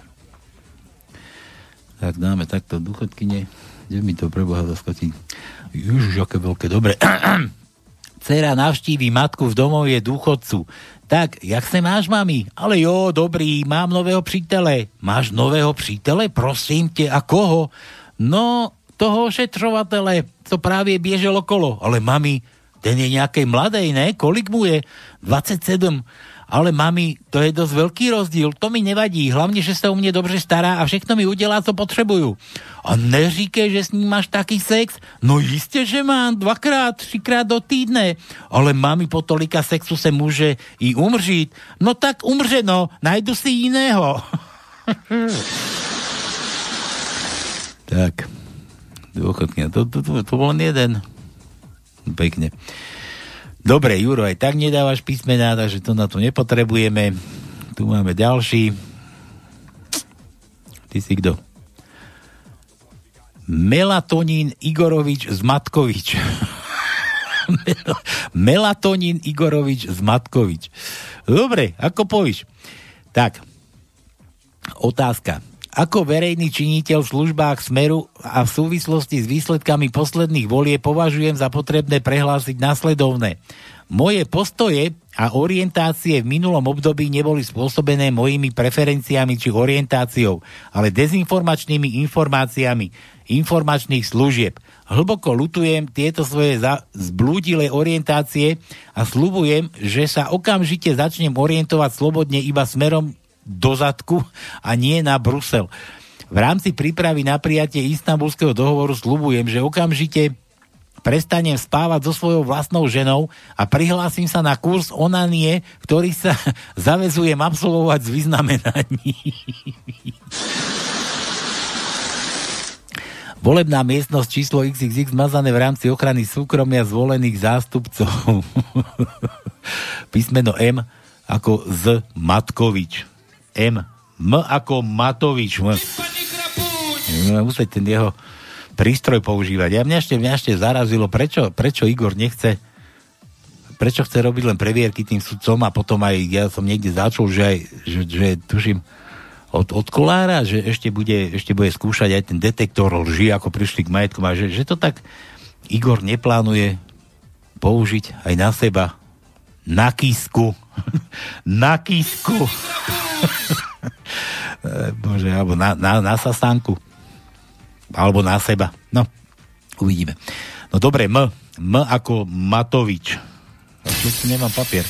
[SPEAKER 10] Tak dáme takto duchotkyne. Kde mi to preboha zaskočí? Ježiš, aké veľké, dobre. Cera navštíví matku v domovie dôchodcu. Tak, jak se máš, mami? Ale jo, dobrý, mám nového přítele. Máš nového přítele? Prosím tě, a koho? No, toho ošetřovatele, co právě běžel okolo. Ale mami, ten je nějakej mladej, ne? Kolik mu je? 27. Ale mami, to je dosť veľký rozdiel, to mi nevadí, hlavne, že sa o mne dobře stará a všechno mi udelá, co potřebuju. A neříkej, že s ním máš taký sex? No jistě, že mám, dvakrát, třikrát do týdne. Ale mami, po tolika sexu se může i umřít. No tak umře, no, najdu si jiného. tak, dôchodkňa, to, to, to, to bol len jeden. Pekne. Dobre, Juro, aj tak nedávaš písmená, takže to na to nepotrebujeme. Tu máme ďalší. Ty si kto? Melatonín Igorovič z Matkovič. Melatonín Igorovič z Matkovič. Dobre, ako povíš? Tak, otázka. Ako verejný činiteľ v službách Smeru a v súvislosti s výsledkami posledných volie považujem za potrebné prehlásiť následovné. Moje postoje a orientácie v minulom období neboli spôsobené mojimi preferenciami či orientáciou, ale dezinformačnými informáciami informačných služieb. Hlboko lutujem tieto svoje za- zblúdilé orientácie a slubujem, že sa okamžite začnem orientovať slobodne iba smerom do zadku a nie na Brusel. V rámci prípravy na prijatie istambulského dohovoru slubujem, že okamžite prestanem spávať so svojou vlastnou ženou a prihlásim sa na kurz onanie, ktorý sa zavezujem absolvovať z vyznamenaní. Volebná miestnosť číslo XXX zmazané v rámci ochrany súkromia zvolených zástupcov. Písmeno M ako Z Matkovič. M. M ako Matovič. M. Budeme musieť ten jeho prístroj používať. Ja mňa ešte, mňa ešte zarazilo, prečo, prečo Igor nechce prečo chce robiť len previerky tým sudcom a potom aj ja som niekde začul, že, aj, že, že tuším od, od kolára, že ešte bude, ešte bude skúšať aj ten detektor lži, ako prišli k majetkom a že, že to tak Igor neplánuje použiť aj na seba na kísku. na kísku. Eh, Bože, alebo na, na, na sasánku. Alebo na seba. No, uvidíme. No dobre, M. M ako Matovič. Čo tu nemám papier?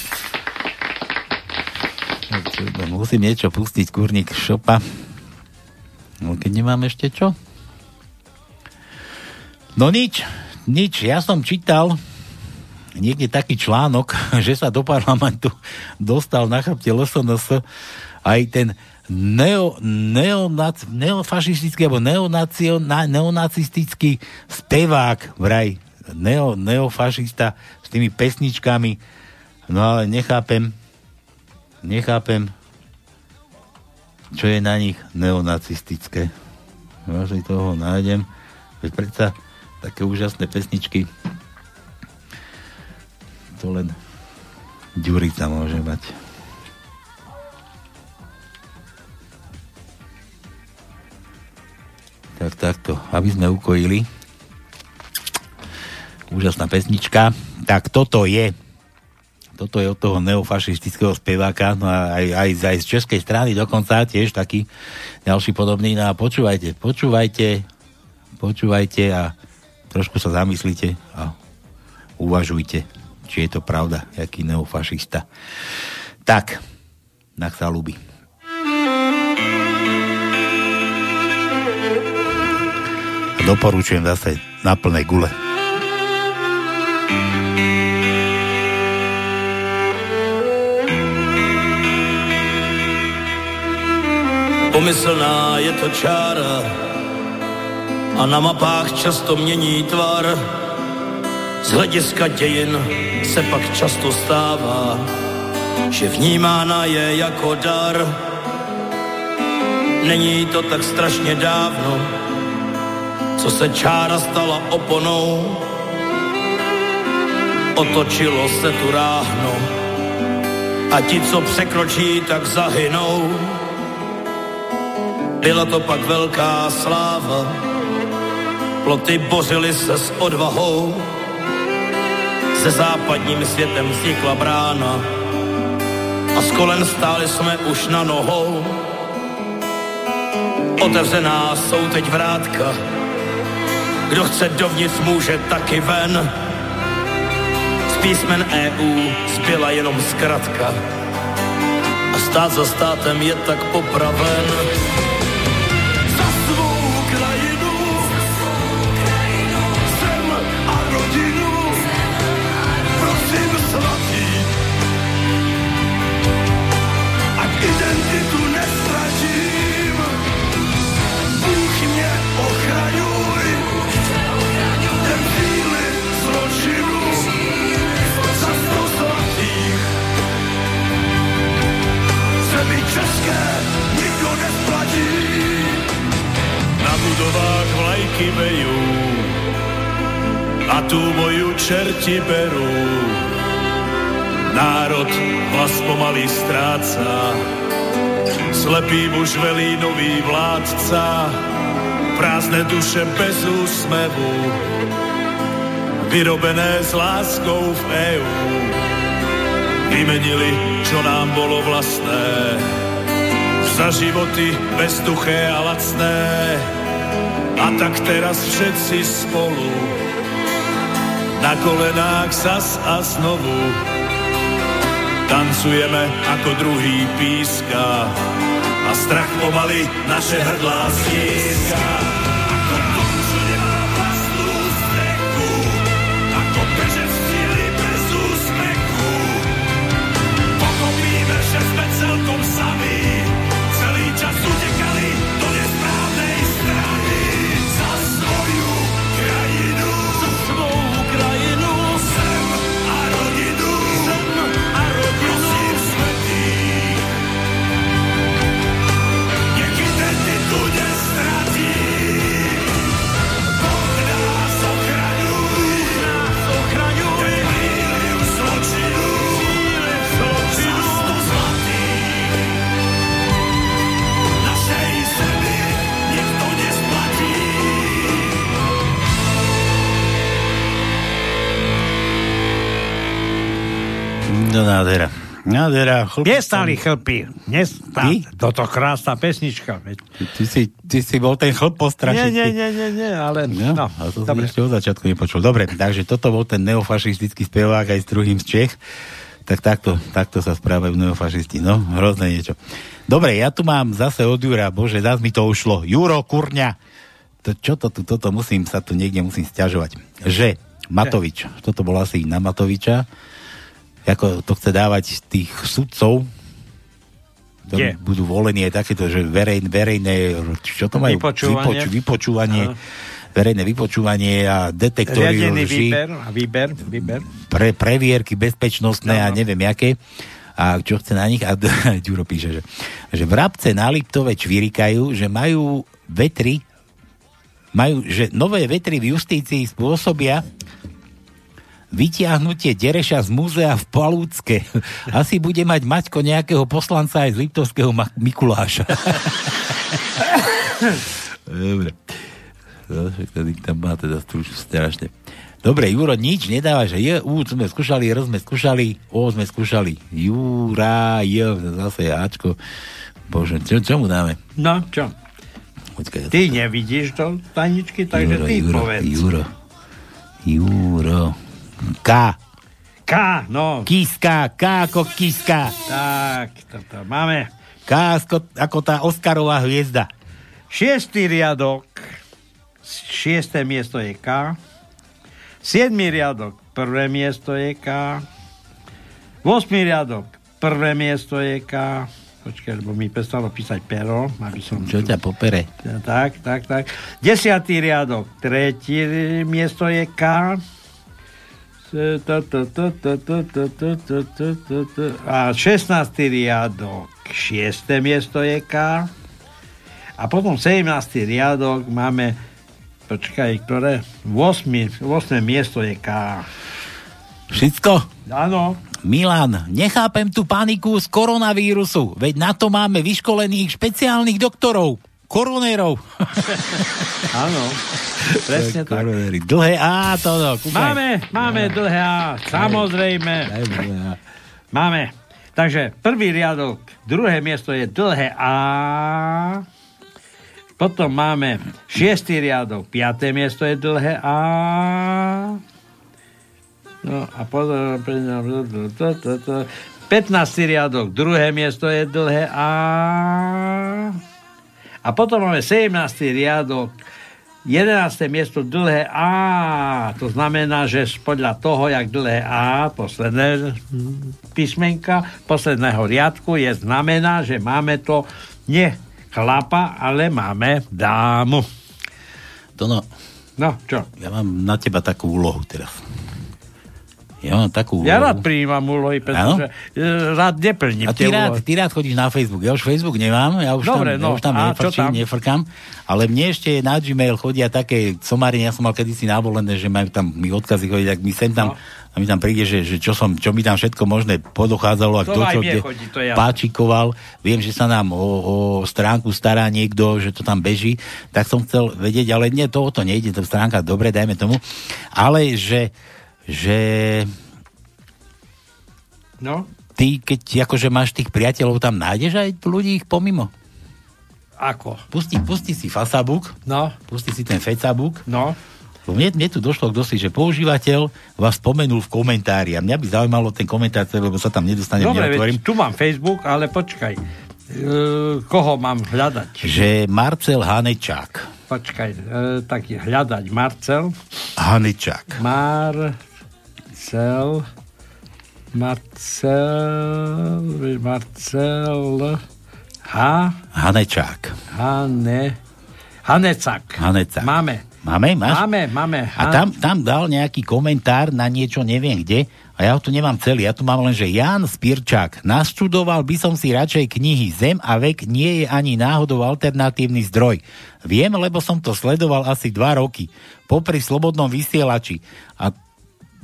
[SPEAKER 10] Musím niečo pustiť, kurník šopa. No keď nemám ešte čo? No nič, nič. Ja som čítal niekde taký článok, že sa do parlamentu dostal na chrbte LSNS aj ten neo, neonac, neofašistický alebo neonacio, na, neonacistický spevák vraj neo, neofašista s tými pesničkami. No ale nechápem nechápem čo je na nich neonacistické. Vážne toho nájdem veď predsa také úžasné pesničky to len Ďurica môže mať Tak takto, aby sme ukojili. Úžasná pesnička. Tak toto je toto je od toho neofašistického speváka, no aj, aj, aj z českej strany dokonca tiež taký ďalší podobný. No a počúvajte, počúvajte, počúvajte a trošku sa zamyslite a uvažujte, či je to pravda, jaký neofašista. Tak, nech sa ľubí. Doporučujem zase na plné gule.
[SPEAKER 17] Pomyslná je to čára a na mapách často mění tvar z hlediska dějin se pak často stává, že vnímána je jako dar. Není to tak strašně dávno, co se čára stala oponou. Otočilo se tu ráhno a ti, co překročí, tak zahynou. Byla to pak velká sláva, ploty bořily se s odvahou, se západním světem vznikla brána a z kolen stáli jsme už na nohou. Otevřená jsou teď vrátka, kdo chce dovnitř může taky ven. Z písmen EU zbyla jenom zkratka a stát za státem je tak popraven. Vejú a tu moju čerti berú. Národ hlas pomaly stráca, slepý muž velí nový vládca, prázdne duše bez úsmevu, vyrobené s láskou v EU. Vymenili, čo nám bolo vlastné, za životy bezduché a lacné. A tak teraz všetci spolu, na kolenách zas a znovu, tancujeme ako druhý píska a strach pomaly naše hrdlá stíska.
[SPEAKER 10] Nádhera. Nádhera. Chlp...
[SPEAKER 9] Nestali chlpy. Nestali. Toto krásna pesnička. veď.
[SPEAKER 10] Ty si, ty si bol ten chlp
[SPEAKER 9] Nie,
[SPEAKER 10] postrašiť.
[SPEAKER 9] nie, nie, nie, nie, ale...
[SPEAKER 10] No,
[SPEAKER 9] No,
[SPEAKER 10] a to
[SPEAKER 9] dobre.
[SPEAKER 10] som ešte od začiatku nepočul. Dobre, takže toto bol ten neofašistický spevák aj s druhým z Čech. Tak takto, takto sa správajú neofašisti. No, hrozné niečo. Dobre, ja tu mám zase od Jura, bože, zás mi to ušlo. Juro, kurňa. To, čo to tu, toto musím sa tu niekde musím stiažovať. Že Matovič, toto bol asi na Matoviča, ako to chce dávať tých sudcov, ktorí
[SPEAKER 9] Kde?
[SPEAKER 10] budú volení aj takéto, že verej, verejné, čo to majú?
[SPEAKER 9] Vypočúvanie.
[SPEAKER 10] Vypoču, vypočúvanie, verejné vypočúvanie a detektory
[SPEAKER 9] Riadený
[SPEAKER 10] lží,
[SPEAKER 9] výber, a výber, výber.
[SPEAKER 10] pre, previerky bezpečnostné a
[SPEAKER 9] Áno.
[SPEAKER 10] neviem jaké. A čo chce na nich? A Ďuro píše, že, že vrabce na Liptove čvirikajú, že majú vetry, majú, že nové vetry v justícii spôsobia vytiahnutie Dereša z múzea v Palúcke. Asi bude mať Maťko nejakého poslanca aj z Liptovského Ma- Mikuláša. Dobre. No, tam má teda už strašne. Dobre, Juro, nič nedáva, že je, U sme skúšali, R sme skúšali, O sme skúšali, Jura, J, zase Ačko. Bože, čo, čo mu dáme?
[SPEAKER 9] No, čo?
[SPEAKER 10] Počkaj, ja
[SPEAKER 9] Ty nevidíš to, Taničky, takže ty
[SPEAKER 10] Juro,
[SPEAKER 9] povedz.
[SPEAKER 10] Juro, Juro, K.
[SPEAKER 9] K, no.
[SPEAKER 10] Kiska, K ako kiska.
[SPEAKER 9] Tak, toto máme.
[SPEAKER 10] K ako, ako tá Oscarová hviezda.
[SPEAKER 9] Šiestý riadok, šiesté miesto je K. Siedmý riadok, prvé miesto je K. Vosmý riadok, prvé miesto je K. Počkaj, lebo mi prestalo písať pero, aby som...
[SPEAKER 10] Čo ťa popere?
[SPEAKER 9] Tak, tak, tak. Desiatý riadok, tretí miesto je K. A 16. riadok, šiesté miesto je K. A potom 17. riadok máme, počkaj, ktoré? 8. 8. miesto je K.
[SPEAKER 10] Všetko?
[SPEAKER 9] Áno.
[SPEAKER 10] Milan, nechápem tú paniku z koronavírusu, veď na to máme vyškolených špeciálnych doktorov, koronérov.
[SPEAKER 9] Áno, presne tak.
[SPEAKER 10] Koronéry. Dlhé A, to no, kúkaj.
[SPEAKER 9] Máme, máme dlhé A, samozrejme. Máme. Takže prvý riadok, druhé miesto je dlhé A. Potom máme šiestý riadok, piaté miesto je dlhé A. No a potom 15. riadok, druhé miesto je dlhé A. A potom máme 17. riadok, 11. miesto dlhé A. To znamená, že podľa toho, jak dlhé A, posledné písmenka posledného riadku je znamená, že máme to nie chlapa, ale máme dámu.
[SPEAKER 10] To no.
[SPEAKER 9] No, čo?
[SPEAKER 10] Ja mám na teba takú úlohu teraz. Ja mám takú úlohu.
[SPEAKER 9] Ja rád prijímam úlohy, pretože e, rád neplním
[SPEAKER 10] A ty rád, ty rád chodíš na Facebook. Ja už Facebook nemám, ja už
[SPEAKER 9] Dobre,
[SPEAKER 10] tam,
[SPEAKER 9] no,
[SPEAKER 10] ja už tam
[SPEAKER 9] a
[SPEAKER 10] nefrčím,
[SPEAKER 9] tam?
[SPEAKER 10] nefrkám, ale mne ešte na Gmail chodia také somariny, ja som mal kedysi návolené, že majú tam mi odkazy chodiť, ak mi sem tam, a mi tam príde, že, že čo, som, čo mi tam všetko možné podochádzalo a
[SPEAKER 9] To
[SPEAKER 10] kto čo kde
[SPEAKER 9] chodí, to jasné.
[SPEAKER 10] páčikoval. Viem, že sa nám o, o stránku stará niekto, že to tam beží, tak som chcel vedieť, ale nie, to o to nejde, to stránka dobre, dajme tomu, ale že, že
[SPEAKER 9] No,
[SPEAKER 10] ty, keď akože máš tých priateľov, tam nájdeš aj ľudí ich pomimo?
[SPEAKER 9] ako?
[SPEAKER 10] Pusti, pusti si Facebook,
[SPEAKER 9] No,
[SPEAKER 10] pusti si ten Facebook.
[SPEAKER 9] no.
[SPEAKER 10] Mne, mne tu došlo k dosi, že používateľ vás spomenul v komentári a mňa by zaujímalo ten komentár, lebo sa tam nedostanem,
[SPEAKER 9] Dobre, veď tu mám Facebook, ale počkaj. E, koho mám hľadať?
[SPEAKER 10] Že Marcel Hanečák.
[SPEAKER 9] Počkaj, e, tak hľadať Marcel.
[SPEAKER 10] Hanečák.
[SPEAKER 9] Marcel. Marcel. Marcel. Ha.
[SPEAKER 10] Hanečák.
[SPEAKER 9] Hane. Hanecak.
[SPEAKER 10] Hanecak.
[SPEAKER 9] Máme.
[SPEAKER 10] Máme? Máš?
[SPEAKER 9] Máme, máme.
[SPEAKER 10] A tam, tam dal nejaký komentár na niečo, neviem kde, a ja ho tu nemám celý, ja tu mám len, že Jan Spirčák, naštudoval by som si radšej knihy Zem a vek nie je ani náhodou alternatívny zdroj. Viem, lebo som to sledoval asi dva roky, popri slobodnom vysielači. A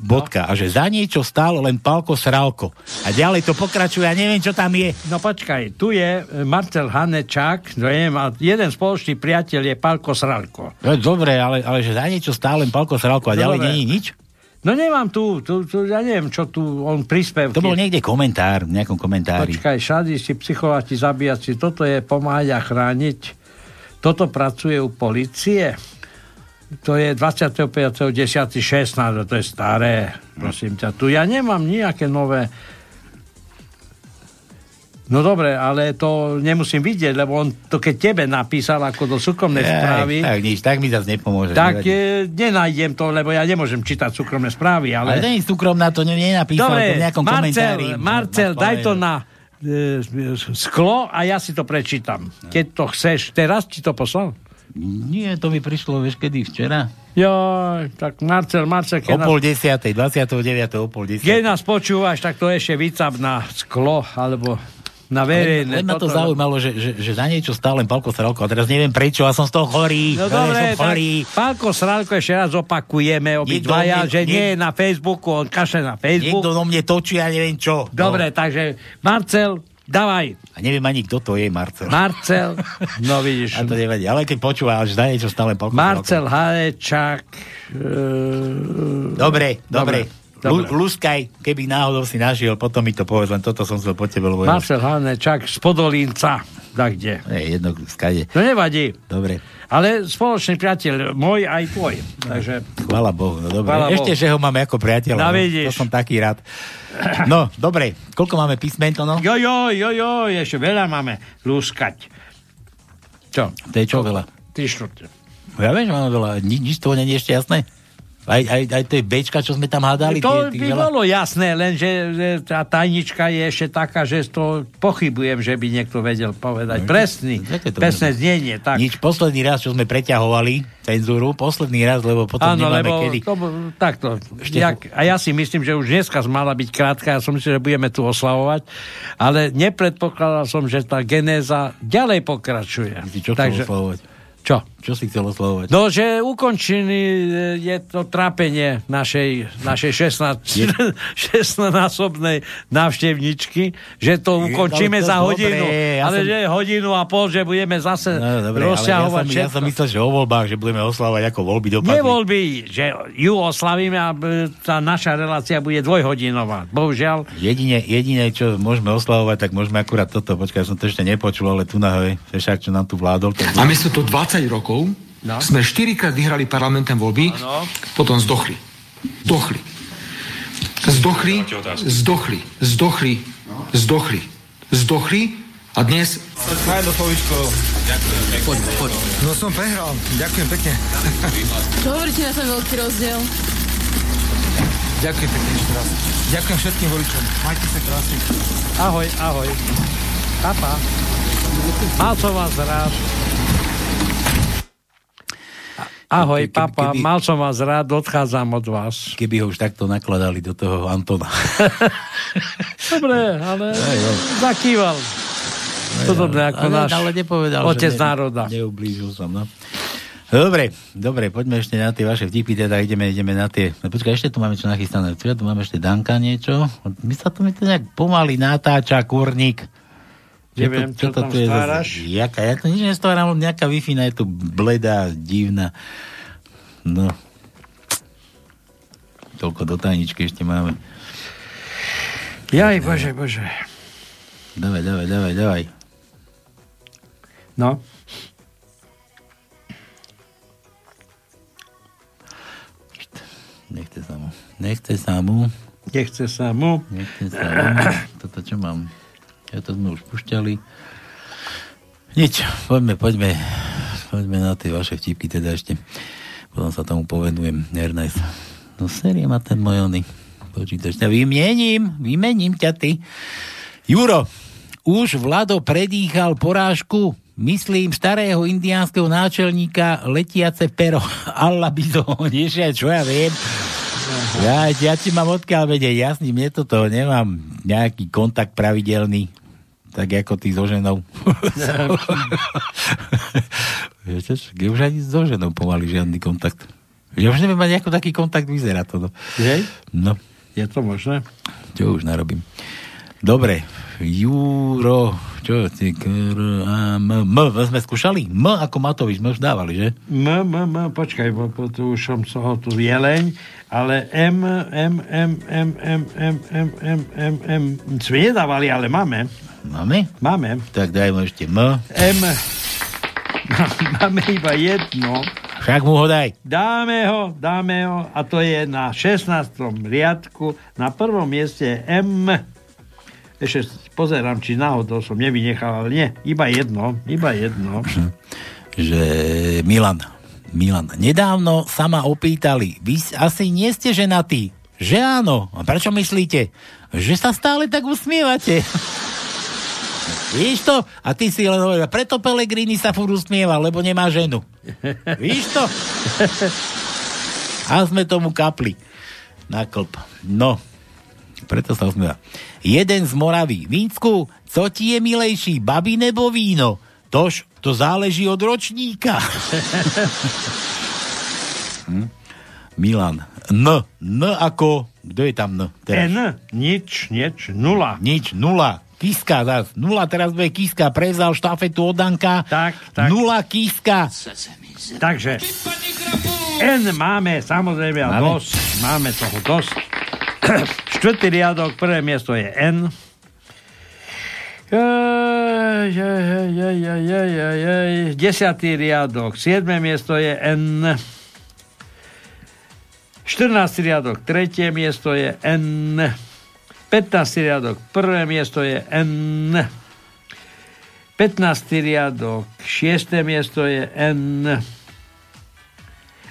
[SPEAKER 10] bodka. A že za niečo stálo len Palko Sralko. A ďalej to pokračuje, ja neviem, čo tam je.
[SPEAKER 9] No počkaj, tu je e, Marcel Hanečák, no je, a jeden spoločný priateľ je Palko Sralko.
[SPEAKER 10] No, dobre, ale, ale že za niečo stále len Palko Sralko a
[SPEAKER 9] No,
[SPEAKER 10] ďalej není nič?
[SPEAKER 9] No nemám tu, tu, tu, ja neviem, čo tu on príspevky.
[SPEAKER 10] To bol niekde komentár, v nejakom komentári.
[SPEAKER 9] Počkaj, šadisti, psycholati, zabíjaci, toto je pomáhať a chrániť. Toto pracuje u policie. To je 25.10.16, to je staré, prosím ťa. Tu ja nemám nejaké nové... No dobre, ale to nemusím vidieť, lebo on to keď tebe napísal ako do súkromnej správy,
[SPEAKER 10] tak nič, tak mi zase nepomôže.
[SPEAKER 9] tak
[SPEAKER 10] nevadí.
[SPEAKER 9] e, nenájdem to, lebo ja nemôžem čítať súkromné správy,
[SPEAKER 10] Ale
[SPEAKER 9] ale...
[SPEAKER 10] nie je súkromná, to ne- nenapísal
[SPEAKER 9] Dobre,
[SPEAKER 10] to v nejakom komentári.
[SPEAKER 9] Marcel, Marcel, daj to na e, sklo a ja si to prečítam. Keď to chceš. Teraz ti to poslal?
[SPEAKER 10] Nie, to mi prišlo, vieš, kedy včera?
[SPEAKER 9] Jo, tak Marcel, Marcel,
[SPEAKER 10] O
[SPEAKER 9] keď nás,
[SPEAKER 10] pol desiatej, 29. o pol
[SPEAKER 9] keď
[SPEAKER 10] desiatej.
[SPEAKER 9] nás počúvaš, tak to ešte vycap na sklo, alebo na verejné.
[SPEAKER 10] Len ma to
[SPEAKER 9] toto-
[SPEAKER 10] zaujímalo, že, že, že za niečo stále len Palko Sralko a teraz neviem prečo a som z toho chorý.
[SPEAKER 9] No
[SPEAKER 10] Ja
[SPEAKER 9] dobre,
[SPEAKER 10] som
[SPEAKER 9] tak
[SPEAKER 10] chorý.
[SPEAKER 9] Pálko Sralko ešte raz opakujeme obidvaja,
[SPEAKER 10] Niekto-
[SPEAKER 9] že nie je na Facebooku, on kaše na Facebook.
[SPEAKER 10] Niekto do mne točí, ja neviem čo.
[SPEAKER 9] Dobre, takže Marcel, dávaj.
[SPEAKER 10] A neviem ani, kto to je, Marcel.
[SPEAKER 9] Marcel, no vidíš.
[SPEAKER 10] A to nevadí, ale keď počúva, že za niečo stále Palko
[SPEAKER 9] Marcel Hanečák. E,
[SPEAKER 10] Dobre, dobre.
[SPEAKER 9] Dobre.
[SPEAKER 10] Lu, luskaj, keby náhodou si našiel, potom mi to povedz, len toto som chcel po tebe, lebo
[SPEAKER 9] Marcel Hanečák z Podolínca. Tak kde?
[SPEAKER 10] je jedno, skade.
[SPEAKER 9] No nevadí.
[SPEAKER 10] Dobre,
[SPEAKER 9] Ale spoločný priateľ, môj aj tvoj. Takže
[SPEAKER 10] chvála Bohu, no dobre.
[SPEAKER 9] Chvála
[SPEAKER 10] Ešte,
[SPEAKER 9] Bohu.
[SPEAKER 10] že ho máme ako priateľa.
[SPEAKER 9] No,
[SPEAKER 10] no,
[SPEAKER 9] vidíš.
[SPEAKER 10] to som taký rád. No, dobre, koľko máme písmen to, no?
[SPEAKER 9] jo, jo, jo, jo, ešte veľa máme lúskať. Čo?
[SPEAKER 10] To je čo veľa?
[SPEAKER 9] Ty štvrte.
[SPEAKER 10] Ja viem, že máme veľa, ni, nič toho nie je ešte jasné. Aj, aj, aj tie Bčka, čo sme tam hádali?
[SPEAKER 9] To
[SPEAKER 10] tie,
[SPEAKER 9] by bolo jasné, len že, tá tajnička je ešte taká, že to pochybujem, že by niekto vedel povedať. Presný, presné znenie. Tak.
[SPEAKER 10] Nič, posledný raz, čo sme preťahovali cenzúru, posledný raz, lebo potom
[SPEAKER 9] Áno,
[SPEAKER 10] nemáme
[SPEAKER 9] lebo
[SPEAKER 10] kedy.
[SPEAKER 9] to, takto. Jak, a ja si myslím, že už dneska mala byť krátka, ja som myslel, že budeme tu oslavovať, ale nepredpokladal som, že tá genéza ďalej pokračuje.
[SPEAKER 10] Ty čo oslavovať?
[SPEAKER 9] Čo?
[SPEAKER 10] Čo si chcel oslavovať?
[SPEAKER 9] No, že ukončený je to trápenie našej, našej 16, 16-násobnej návštevničky, že to ukončíme
[SPEAKER 10] to
[SPEAKER 9] za
[SPEAKER 10] dobre,
[SPEAKER 9] hodinu.
[SPEAKER 10] ja
[SPEAKER 9] ale
[SPEAKER 10] som-
[SPEAKER 9] že hodinu a pol, že budeme zase
[SPEAKER 10] No, dobre, ale ja
[SPEAKER 9] rozťahovať
[SPEAKER 10] som, ja som myslel, že o voľbách, že budeme oslavovať ako voľby dopadli.
[SPEAKER 9] Nie voľby, že ju oslavíme a e, tá naša relácia bude dvojhodinová. Bohužiaľ.
[SPEAKER 10] Jedine, jedine, čo môžeme oslavovať, tak môžeme akurát toto. Počkaj, som to ešte nepočul, ale tu na hoj, Fešák, čo nám tu vládol. Tak...
[SPEAKER 18] A my sme to 20 rokov, no. sme 4 krát vyhrali parlamentné voľby,
[SPEAKER 9] Áno.
[SPEAKER 18] potom zdochli. Zdochli. Zdochli, zdochli, zdochli, zdochli, zdochli a dnes...
[SPEAKER 5] Na jedno slovičko. Poď, poď. No som prehral. Ďakujem pekne.
[SPEAKER 19] Čo hovoríte na ten veľký rozdiel?
[SPEAKER 5] Ďakujem pekne ešte raz. Ďakujem všetkým voličom. Majte sa krásne.
[SPEAKER 9] Ahoj, ahoj. Papa. Mal som vás rád. Ahoj,
[SPEAKER 10] Keby-
[SPEAKER 9] papa,
[SPEAKER 10] keby-
[SPEAKER 9] mal som vás rád, odchádzam od vás.
[SPEAKER 10] Keby ho už takto nakladali do toho Antona.
[SPEAKER 9] Dobre, ale zakýval. Podobne ako
[SPEAKER 10] ale,
[SPEAKER 9] náš
[SPEAKER 10] ale nepovedal,
[SPEAKER 9] otec
[SPEAKER 10] že ne,
[SPEAKER 9] národa.
[SPEAKER 10] Neublížil som, no. Dobre, dobre, poďme ešte na tie vaše vtipy, teda ideme, ideme na tie... No, počkaj, ešte tu máme čo nachystané. Tu máme ešte Danka niečo. My sa to mi to nejak pomaly natáča, kurník.
[SPEAKER 9] Neviem, čo tam
[SPEAKER 10] tu je
[SPEAKER 9] stváraš?
[SPEAKER 10] Jaká, ja to nič nestváram, nejaká wi je tu bledá, divná. No. Toľko do tajničky ešte máme.
[SPEAKER 9] Jaj, bože, bože.
[SPEAKER 10] Dávaj, dávaj, dávaj, dávaj.
[SPEAKER 9] No.
[SPEAKER 10] Nechce sa mu. Nechce sa mu.
[SPEAKER 9] Nechce sa mu.
[SPEAKER 10] Nechce sa mu. Toto čo mám? Ja to sme už pušťali. Nič, poďme, poďme. Poďme na tie vaše vtipky teda ešte. Potom sa tomu povedujem. Ernest. No série má ten môj ony. Počítač. Ja vymením, vymením ťa ty. Juro, už Vlado predýchal porážku myslím starého indiánskeho náčelníka letiace pero. Allah by to nešia, čo ja viem. Ja, ja ti mám odkiaľ vedieť, jasný, mne toto nemám nejaký kontakt pravidelný, tak ako ty so ženou. Viete, ja už ani so ženou pomaly žiadny kontakt. Ja už neviem mať, ako taký kontakt vyzerá to. No.
[SPEAKER 9] Hej?
[SPEAKER 10] No.
[SPEAKER 9] Je to možné?
[SPEAKER 10] Čo už narobím. Dobre, Juro, čo ty, kr, a, m, m, sme skúšali? M ako Matovič, sme už dávali, že?
[SPEAKER 9] M, M, M, počkaj, bo, bo tu už som toho tu jeleň, ale M, M, M, M, M, M, M, M, M, M, sme nedávali, ale máme.
[SPEAKER 10] Máme?
[SPEAKER 9] Máme.
[SPEAKER 10] Tak dajme ešte M.
[SPEAKER 9] M, máme iba jedno.
[SPEAKER 10] Však mu ho daj.
[SPEAKER 9] Dáme ho, dáme ho a to je na 16. riadku, na prvom mieste M. Ešte pozerám, či náhodou som nevynechal, ale nie, iba jedno, iba jedno.
[SPEAKER 10] Že Milan, Milan, nedávno sa ma opýtali, vy asi nie ste ženatí, že áno. A prečo myslíte? Že sa stále tak usmievate. Víš to? A ty si len hovoril, preto Pelegrini sa furt usmieva, lebo nemá ženu. Víš to? A sme tomu kapli na klb. No, preto sa usmieva. Jeden z Moravy. Vínsku, co ti je milejší, babi nebo víno? Tož, to záleží od ročníka. hm? Milan. N. N ako... Kto je tam N? Teraz?
[SPEAKER 9] N. Nič, nič, nula.
[SPEAKER 10] Nič, nula. Kiska zás. Nula teraz bude Kiska. Prevzal štafetu od Danka.
[SPEAKER 9] Tak, tak.
[SPEAKER 10] Nula Kiska.
[SPEAKER 9] Takže N máme samozrejme a
[SPEAKER 10] Máme.
[SPEAKER 9] dosť. Máme toho dosť. Štvrtý riadok, prvé miesto je N. Jej, jej, jej. Desiatý riadok, siedme miesto je N. 14. riadok, tretie miesto je N. 15. riadok, prvé miesto je N. 15. riadok, šiesté miesto je N.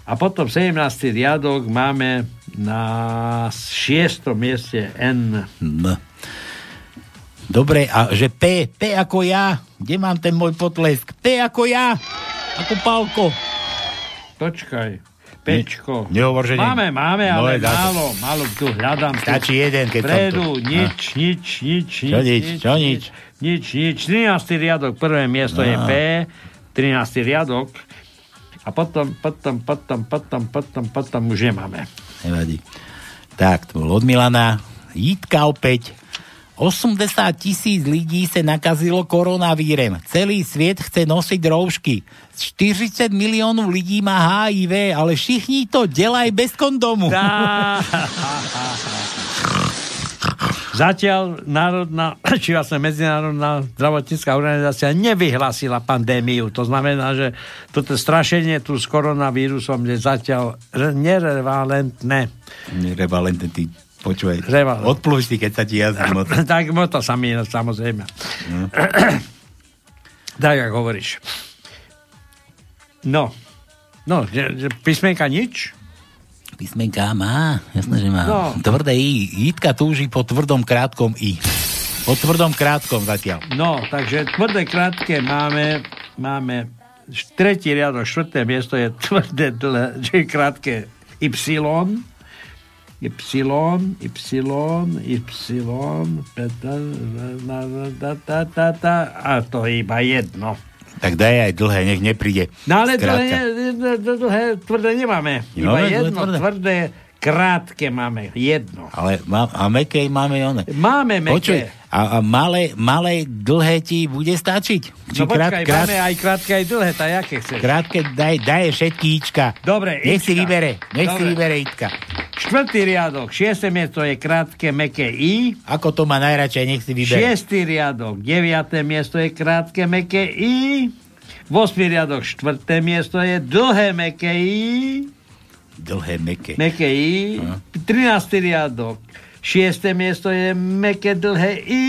[SPEAKER 9] A potom 17. riadok máme na 6. mieste N.
[SPEAKER 10] N. Dobre, a že P, P ako ja. Kde mám ten môj potlesk? P ako ja. Ako Pálko.
[SPEAKER 9] Počkaj. Pečko.
[SPEAKER 10] Ne,
[SPEAKER 9] Máme, máme,
[SPEAKER 10] No,
[SPEAKER 9] ale
[SPEAKER 10] je tak.
[SPEAKER 9] málo, málo tu hľadám.
[SPEAKER 10] Stačí jeden, keď
[SPEAKER 9] Vpredu,
[SPEAKER 10] tu.
[SPEAKER 9] nič, nič, nič,
[SPEAKER 10] Čo nič, čo nič?
[SPEAKER 9] Nič, nič. 13. riadok, prvé miesto je
[SPEAKER 10] No.
[SPEAKER 9] P, 13. riadok. A potom, potom, potom, potom, potom, potom už nemáme.
[SPEAKER 10] Nevadí. Tak, to bol od Milana. Jitka opäť. 80 tisíc ľudí sa nakazilo koronavírem. Celý svet chce nosiť roušky. 40 miliónov ľudí má HIV, ale všichni to delaj bez kondomu.
[SPEAKER 9] Zatiaľ národná, či vlastne medzinárodná zdravotnícká organizácia nevyhlásila pandémiu. To znamená, že toto strašenie tu s koronavírusom je zatiaľ re- nerevalentné.
[SPEAKER 10] Nerevalentné, ty počúvaj. Odplúš si, keď sa ti jazdí moc.
[SPEAKER 9] tak mo to sami, samozrejme.
[SPEAKER 10] No.
[SPEAKER 9] tak, ako hovoríš. No. No, že, že písmenka nič?
[SPEAKER 10] Písmenka má, jasné, že má.
[SPEAKER 9] No.
[SPEAKER 10] Tvrdé I. Jitka túži po tvrdom krátkom I. Po tvrdom krátkom zatiaľ.
[SPEAKER 9] No, takže tvrdé krátke máme, máme tretí riadok, štvrté miesto je tvrdé dlhé, krátke Y, Y, Y, Y, na, ta, ta, ta, ta, a to je iba jedno.
[SPEAKER 10] Tak daj aj dlhé, nech nepríde.
[SPEAKER 9] No ale je, dlhé, tvrdé nemáme. Iba
[SPEAKER 10] Nemáme
[SPEAKER 9] jedno,
[SPEAKER 10] tvrdé?
[SPEAKER 9] tvrdé, krátke máme. Jedno.
[SPEAKER 10] Ale má, a meké máme one.
[SPEAKER 9] Máme meké.
[SPEAKER 10] Počuj, a, a malé, malé, dlhé ti bude stačiť?
[SPEAKER 9] No počkaj, máme aj krátke, aj dlhé, tak jaké chceš?
[SPEAKER 10] Krátke, daj, daj všetky Ička.
[SPEAKER 9] Dobre,
[SPEAKER 10] Nech si vybere, nech si
[SPEAKER 9] Dobre.
[SPEAKER 10] vybere Ička.
[SPEAKER 9] Štvrtý riadok, šiesté miesto je krátke, meké I.
[SPEAKER 10] Ako to má najradšej, nech si vybere.
[SPEAKER 9] Šiestý riadok, deviaté miesto je krátke, meké I. Vosmý riadok, štvrté miesto je dlhé, meké I.
[SPEAKER 10] Dlhé, meké.
[SPEAKER 9] Meké I. Trináctý riadok, šiesté miesto je meké, dlhé I.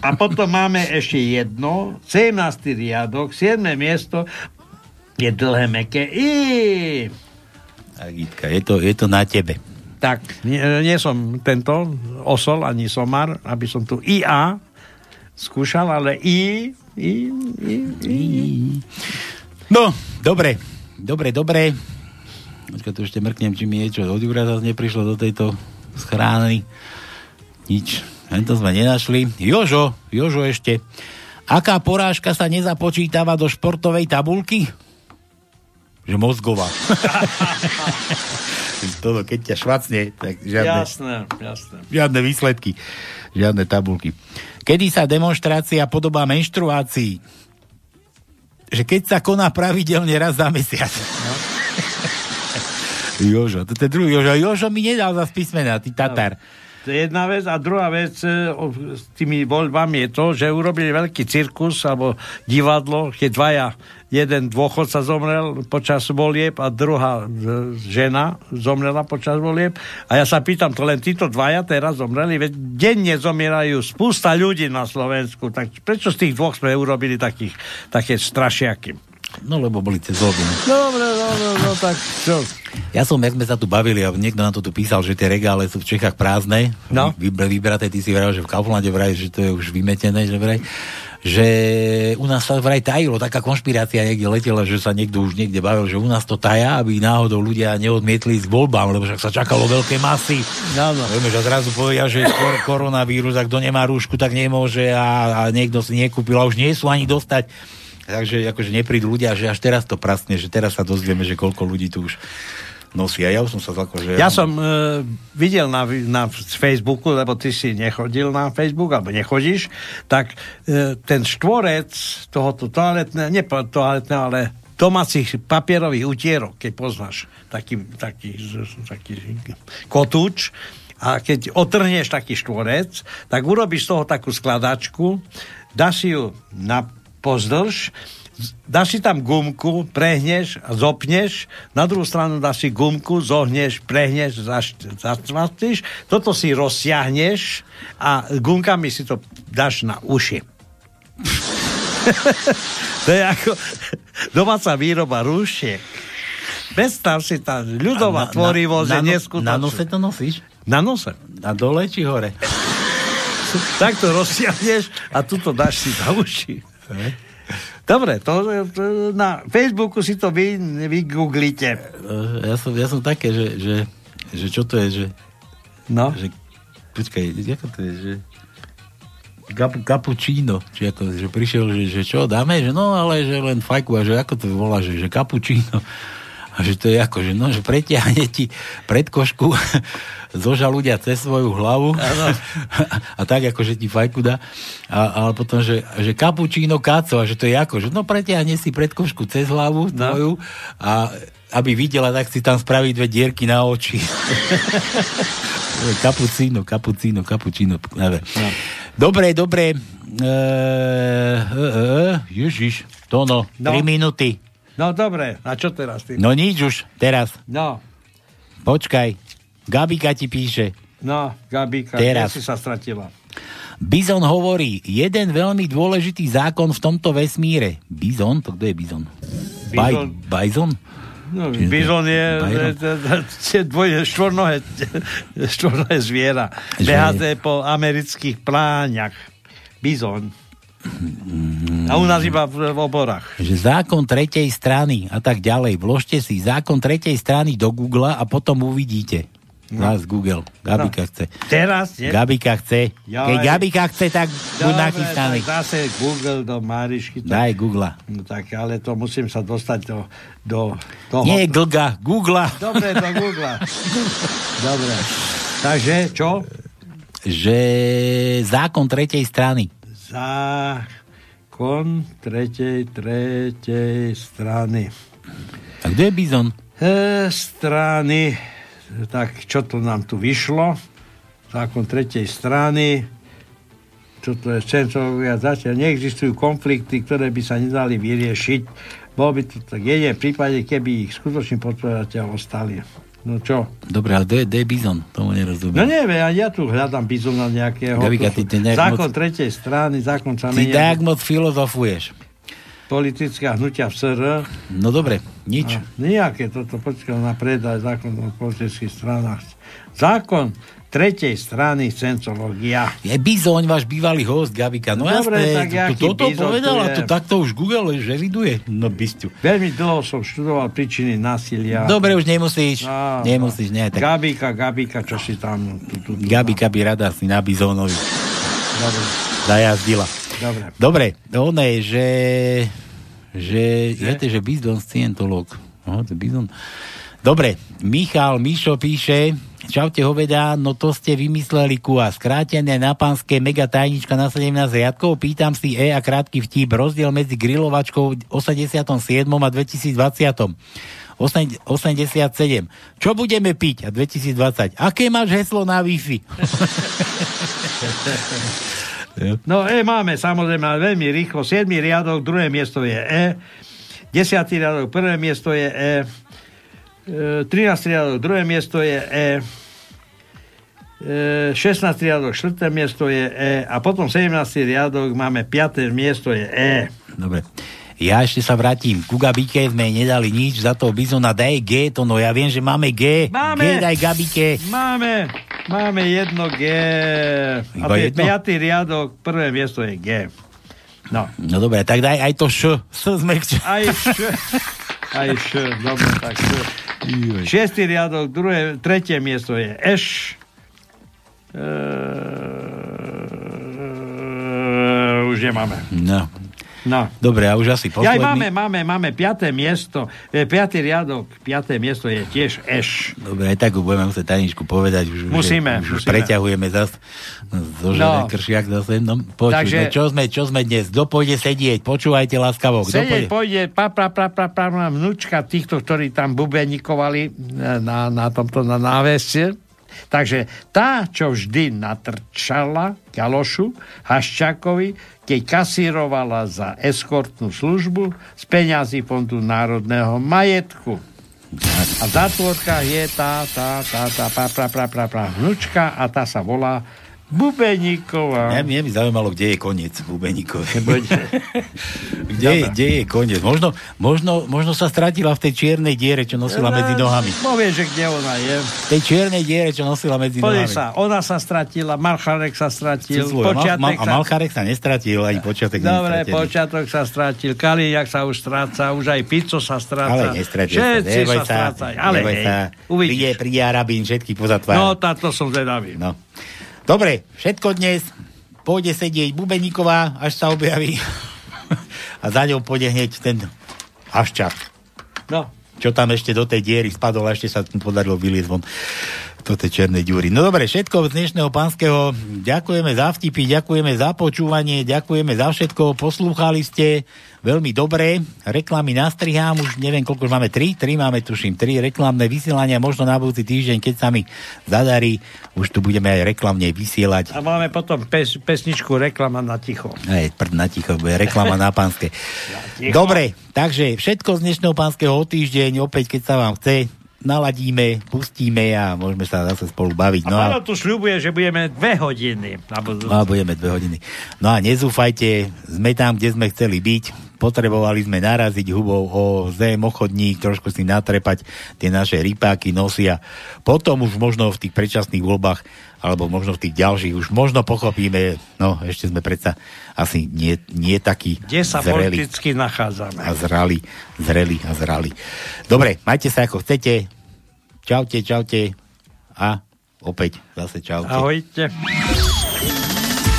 [SPEAKER 9] A potom máme ešte jedno, 17. riadok, 7. miesto je dlhé, meké I.
[SPEAKER 10] Tak, je to, je to na tebe.
[SPEAKER 9] Tak, nie, nie som tento osol, ani somar, aby som tu IA skúšal, ale I, I, I, I.
[SPEAKER 10] No, dobre, dobre, dobre. Počkaj, tu ešte mrknem, či mi niečo od Jura zase neprišlo do tejto schrány. Nič. Len to sme nenašli. Jožo, Jožo ešte. Aká porážka sa nezapočítava do športovej tabulky? Že mozgová. Toto, keď ťa švacne, tak žiadne,
[SPEAKER 9] Jasné, jasné.
[SPEAKER 10] žiadne výsledky, žiadne tabulky. Kedy sa demonstrácia podobá menštruácii? Že keď sa koná pravidelne raz za mesiac. No. Jožo, to je druhý Jožo. Jožo mi nedal za písmena, ty Tatar.
[SPEAKER 9] To je jedna vec. A druhá vec e, s tými voľbami je to, že urobili veľký cirkus alebo divadlo, keď dvaja, jeden dôchodca zomrel počas volieb a druhá e, žena zomrela počas volieb. A ja sa pýtam, to len títo dvaja teraz zomreli, veď denne zomierajú spústa ľudí na Slovensku, tak prečo z tých dvoch sme urobili takých, také strašiaky?
[SPEAKER 10] No lebo boli cez voľby. no.
[SPEAKER 9] Dobre, dobre, no tak čo?
[SPEAKER 10] Ja som, jak sme sa tu bavili a niekto na to tu písal, že tie regále sú v Čechách prázdne,
[SPEAKER 9] No.
[SPEAKER 10] vy, vybraté, ty si vravel, že v Kauflande vraj, že to je už vymetené, že vraj že u nás sa vraj tajilo, taká konšpirácia niekde letela, že sa niekto už niekde bavil, že u nás to taja, aby náhodou ľudia neodmietli s voľbám, lebo však sa čakalo veľké masy.
[SPEAKER 9] No, no.
[SPEAKER 10] Vieme, že zrazu povedia, že kor- koronavírus, a kto nemá rúšku, tak nemôže a, a niekto si nekúpil a už nie sú ani dostať. Takže akože neprídu ľudia, že až teraz to prasne, že teraz sa dozvieme, že koľko ľudí tu už nosí. A ja už som sa akože...
[SPEAKER 9] Ja som e, videl na, na Facebooku, lebo ty si nechodil na Facebook, alebo nechodíš, tak e, ten štvorec tohoto toaletného, nie toaletného, ale domácich papierových utierok, keď poznáš taký, taký, taký kotúč, a keď otrhneš taký štvorec, tak urobíš z toho takú skladačku, dáš si ju na pozdĺž, dáš si tam gumku, prehneš zopneš, na druhú stranu dáš si gumku, zohneš, prehneš, zacvastíš, toto si rozsiahneš a gumkami si to dáš na uši. to je ako domáca výroba rúšiek. Predstav si tá ľudová tvorivosť je neskutočná.
[SPEAKER 10] Na nose to nosíš?
[SPEAKER 9] Na nose.
[SPEAKER 10] Na dole či hore?
[SPEAKER 9] tak to rozsiahneš a tuto dáš si na uši. Dobre, to, to, na Facebooku si to vy, vygooglite.
[SPEAKER 10] Ja som, ja som také, že, že, že čo to je, že...
[SPEAKER 9] No?
[SPEAKER 10] Že, počkaj, ako to je, že... Gap, cappuccino, či ako, že prišiel, že, že čo, dáme, že no, ale že len fajku, a že ako to volá, že, že cappuccino. A že to je ako, že no, že pretiahne ti pred košku zoža ľudia cez svoju hlavu a, tak ako, že ti fajku dá. A, ale potom, že, že kapučíno káco a že to je ako, že no pretiahne si pred košku cez hlavu no. tvoju a aby videla, tak si tam spraví dve dierky na oči. kapucíno, kapucíno, kapučíno. No. Dobre, dobre. E, e, e, ježiš, to no, no. 3 minúty.
[SPEAKER 9] No dobre, a čo teraz ty?
[SPEAKER 10] No nič už, teraz.
[SPEAKER 9] No.
[SPEAKER 10] Počkaj, Gabika ti píše.
[SPEAKER 9] No, Gabika,
[SPEAKER 10] teraz
[SPEAKER 9] si sa stratila.
[SPEAKER 10] Bizon hovorí, jeden veľmi dôležitý zákon v tomto vesmíre. Bizon? To kto je Bizon?
[SPEAKER 9] Bizon.
[SPEAKER 10] Bajzon?
[SPEAKER 9] No, bizon je, je dvoje štvornohé, štvornohé zviera. Behaté po amerických pláňach. Bizon. A u nás iba v, v oborách.
[SPEAKER 10] Že zákon tretej strany a tak ďalej. Vložte si zákon tretej strany do Google a potom uvidíte. No. Nás Google. Gabika no. chce.
[SPEAKER 9] Teraz, nie?
[SPEAKER 10] Gabika chce. Joj. Keď Gabika chce, tak buď nachystaný.
[SPEAKER 9] Zase Google do Marišky.
[SPEAKER 10] To... Daj Google.
[SPEAKER 9] No tak, ale to musím sa dostať do, do toho.
[SPEAKER 10] Nie Glga, Google.
[SPEAKER 9] Dobre, do Google. Dobre. Takže, čo?
[SPEAKER 10] Že zákon tretej strany.
[SPEAKER 9] Zákon tretej, tretej strany.
[SPEAKER 10] A kde je Bizon?
[SPEAKER 9] E, strany tak čo to nám tu vyšlo, zákon tretej strany, to je centrovia zatiaľ neexistujú konflikty, ktoré by sa nedali vyriešiť. Bolo by to tak jedine v prípade, keby ich skutočný podporovateľ ostali. No čo?
[SPEAKER 10] Dobre, ale kde je Bizon? Tomu nerozumiem.
[SPEAKER 9] No neviem, ja tu hľadám Bizona nejakého.
[SPEAKER 10] Gabika, ty, ty
[SPEAKER 9] zákon
[SPEAKER 10] moc...
[SPEAKER 9] tretej strany, zákon sa
[SPEAKER 10] Ty tak moc filozofuješ
[SPEAKER 9] politické hnutia v SR.
[SPEAKER 10] No dobre, nič. A
[SPEAKER 9] nejaké toto počkal na predaj zákon o politických stranách. Zákon tretej strany Cencologia.
[SPEAKER 10] Je Bizoň, váš bývalý host, Gabika. No
[SPEAKER 9] Dobre,
[SPEAKER 10] jasné,
[SPEAKER 9] tak
[SPEAKER 10] to, toto povedal a to takto už Google že viduje. No bysťu.
[SPEAKER 9] Veľmi dlho som študoval príčiny násilia.
[SPEAKER 10] Dobre, už nemusíš. No, nemusíš, nie.
[SPEAKER 9] Tak... Gabika, Gabika, čo si tam... Tu, tu, tu,
[SPEAKER 10] Gabika by rada si na Bizónovi.
[SPEAKER 9] Dobre.
[SPEAKER 10] Zajazdila.
[SPEAKER 9] Dobre.
[SPEAKER 10] Dobre, ono je, že že, je to, že bizon scientolog. No, to. Dobre, Michal Mišo píše, čaute hoveda, no to ste vymysleli ku a skrátené na pánske mega tajnička na 17 riadkov, pýtam si E a krátky vtip, rozdiel medzi grilovačkou 87. a 2020. 87. Čo budeme piť? A 2020. Aké máš heslo na Wi-Fi?
[SPEAKER 9] No E máme samozrejme, veľmi rýchlo. 7. riadok, druhé miesto je E. 10. riadok, prvé miesto je E. 13. E, riadok, druhé miesto je E. 16. E, riadok, 4. miesto je E. A potom 17. riadok máme 5. miesto je E.
[SPEAKER 10] Dobre. Ja ešte sa vrátim. Ku Gabike sme nedali nič, za to Bizona daj G, to no ja viem, že máme G.
[SPEAKER 9] Máme.
[SPEAKER 10] G daj Gabike.
[SPEAKER 9] Máme. Máme jedno G. Iba a jedno? piatý riadok, prvé miesto je G. No.
[SPEAKER 10] No dobre, tak daj aj to Š. S zmekča.
[SPEAKER 9] Aj Š. Aj Š. Dobre, tak Š. Šiestý riadok, druhé, tretie miesto je Š. Eee, už nemáme.
[SPEAKER 10] No,
[SPEAKER 9] No.
[SPEAKER 10] Dobre, a už asi posledný.
[SPEAKER 9] Ja máme, máme, máme piaté miesto, e, piatý riadok, piaté miesto je tiež eš.
[SPEAKER 10] Dobre, aj tak budeme musieť tajničku povedať. Už,
[SPEAKER 9] musíme,
[SPEAKER 10] už
[SPEAKER 9] musíme.
[SPEAKER 10] preťahujeme zase zo no. kršiak zase. No, počuj, Takže, čo, sme, čo sme dnes? Kto pôjde sedieť? Počúvajte láskavo. Kto
[SPEAKER 9] sedieť pôjde, pa, pa, pa, pa, pa, pa, vnúčka týchto, ktorí tam bubenikovali e, na, na tomto na náveste Takže tá, čo vždy natrčala Kalošu Haščákovi, keď kasírovala za eskortnú službu z peňazí Fondu národného majetku. A v zátvorkách je tá, tá, tá, tá, pra, pra, pra, pra, pra, vnúčka a tá sa volá Bubeníková.
[SPEAKER 10] Mňa, mňa by zaujímalo, kde je koniec Bubeníkovej. kde, je, kde je koniec? Možno, možno, možno sa stratila v tej čiernej diere, čo nosila medzi nohami.
[SPEAKER 9] Povie, že kde ona je.
[SPEAKER 10] V tej čiernej diere, čo nosila medzi
[SPEAKER 9] Pozri
[SPEAKER 10] nohami.
[SPEAKER 9] sa, ona sa stratila, Malcharek sa stratil,
[SPEAKER 10] Cizlujem.
[SPEAKER 9] počiatek
[SPEAKER 10] Mal, mal, a. Malcharek sa nestratil, ani počiatek
[SPEAKER 9] Dobre,
[SPEAKER 10] nestratil.
[SPEAKER 9] počiatok sa stratil, Kaliňak sa už stráca, už aj Pico sa stráca.
[SPEAKER 10] Ale nestratil
[SPEAKER 9] Všetci sa
[SPEAKER 10] sa,
[SPEAKER 9] strácajú. Ale hej,
[SPEAKER 10] sa. Príde, príde Arabín, všetky pozatvára.
[SPEAKER 9] No, táto som zvedavý.
[SPEAKER 10] No. Dobre, všetko dnes. Pôjde sedieť Bubeníková, až sa objaví. a za ňou pôjde hneď ten Aščák.
[SPEAKER 9] No.
[SPEAKER 10] Čo tam ešte do tej diery spadol a ešte sa podarilo vyliezť von do tej černej ďury. No dobre, všetko z dnešného pánskeho. Ďakujeme za vtipy, ďakujeme za počúvanie, ďakujeme za všetko. Poslúchali ste veľmi dobre. Reklamy nastrihám, už neviem, koľko už máme. Tri? Tri máme, tuším. Tri reklamné vysielania. Možno na budúci týždeň, keď sa mi zadarí, už tu budeme aj reklamne vysielať.
[SPEAKER 9] A máme potom pes, pesničku reklama na ticho.
[SPEAKER 10] Aj, prd na ticho, bude reklama na pánske.
[SPEAKER 9] ticho.
[SPEAKER 10] Dobre, takže všetko z dnešného pánskeho o týždeň, opäť keď sa vám chce, naladíme, pustíme a môžeme sa zase spolu baviť. No a,
[SPEAKER 9] tu šľubuje, že budeme dve hodiny. Na
[SPEAKER 10] no a budeme dve hodiny. No a nezúfajte, sme tam, kde sme chceli byť. Potrebovali sme naraziť hubou o zem, o chodník, trošku si natrepať tie naše rypáky, nosia. Potom už možno v tých predčasných voľbách alebo možno v tých ďalších už možno pochopíme, no ešte sme predsa asi nie, nie takí
[SPEAKER 9] Kde sa
[SPEAKER 10] zreli
[SPEAKER 9] politicky nachádzame.
[SPEAKER 10] a zrali, zreli a zrali. Dobre, majte sa ako chcete. Čaute, čaute a opäť zase čaute.
[SPEAKER 9] Ahojte.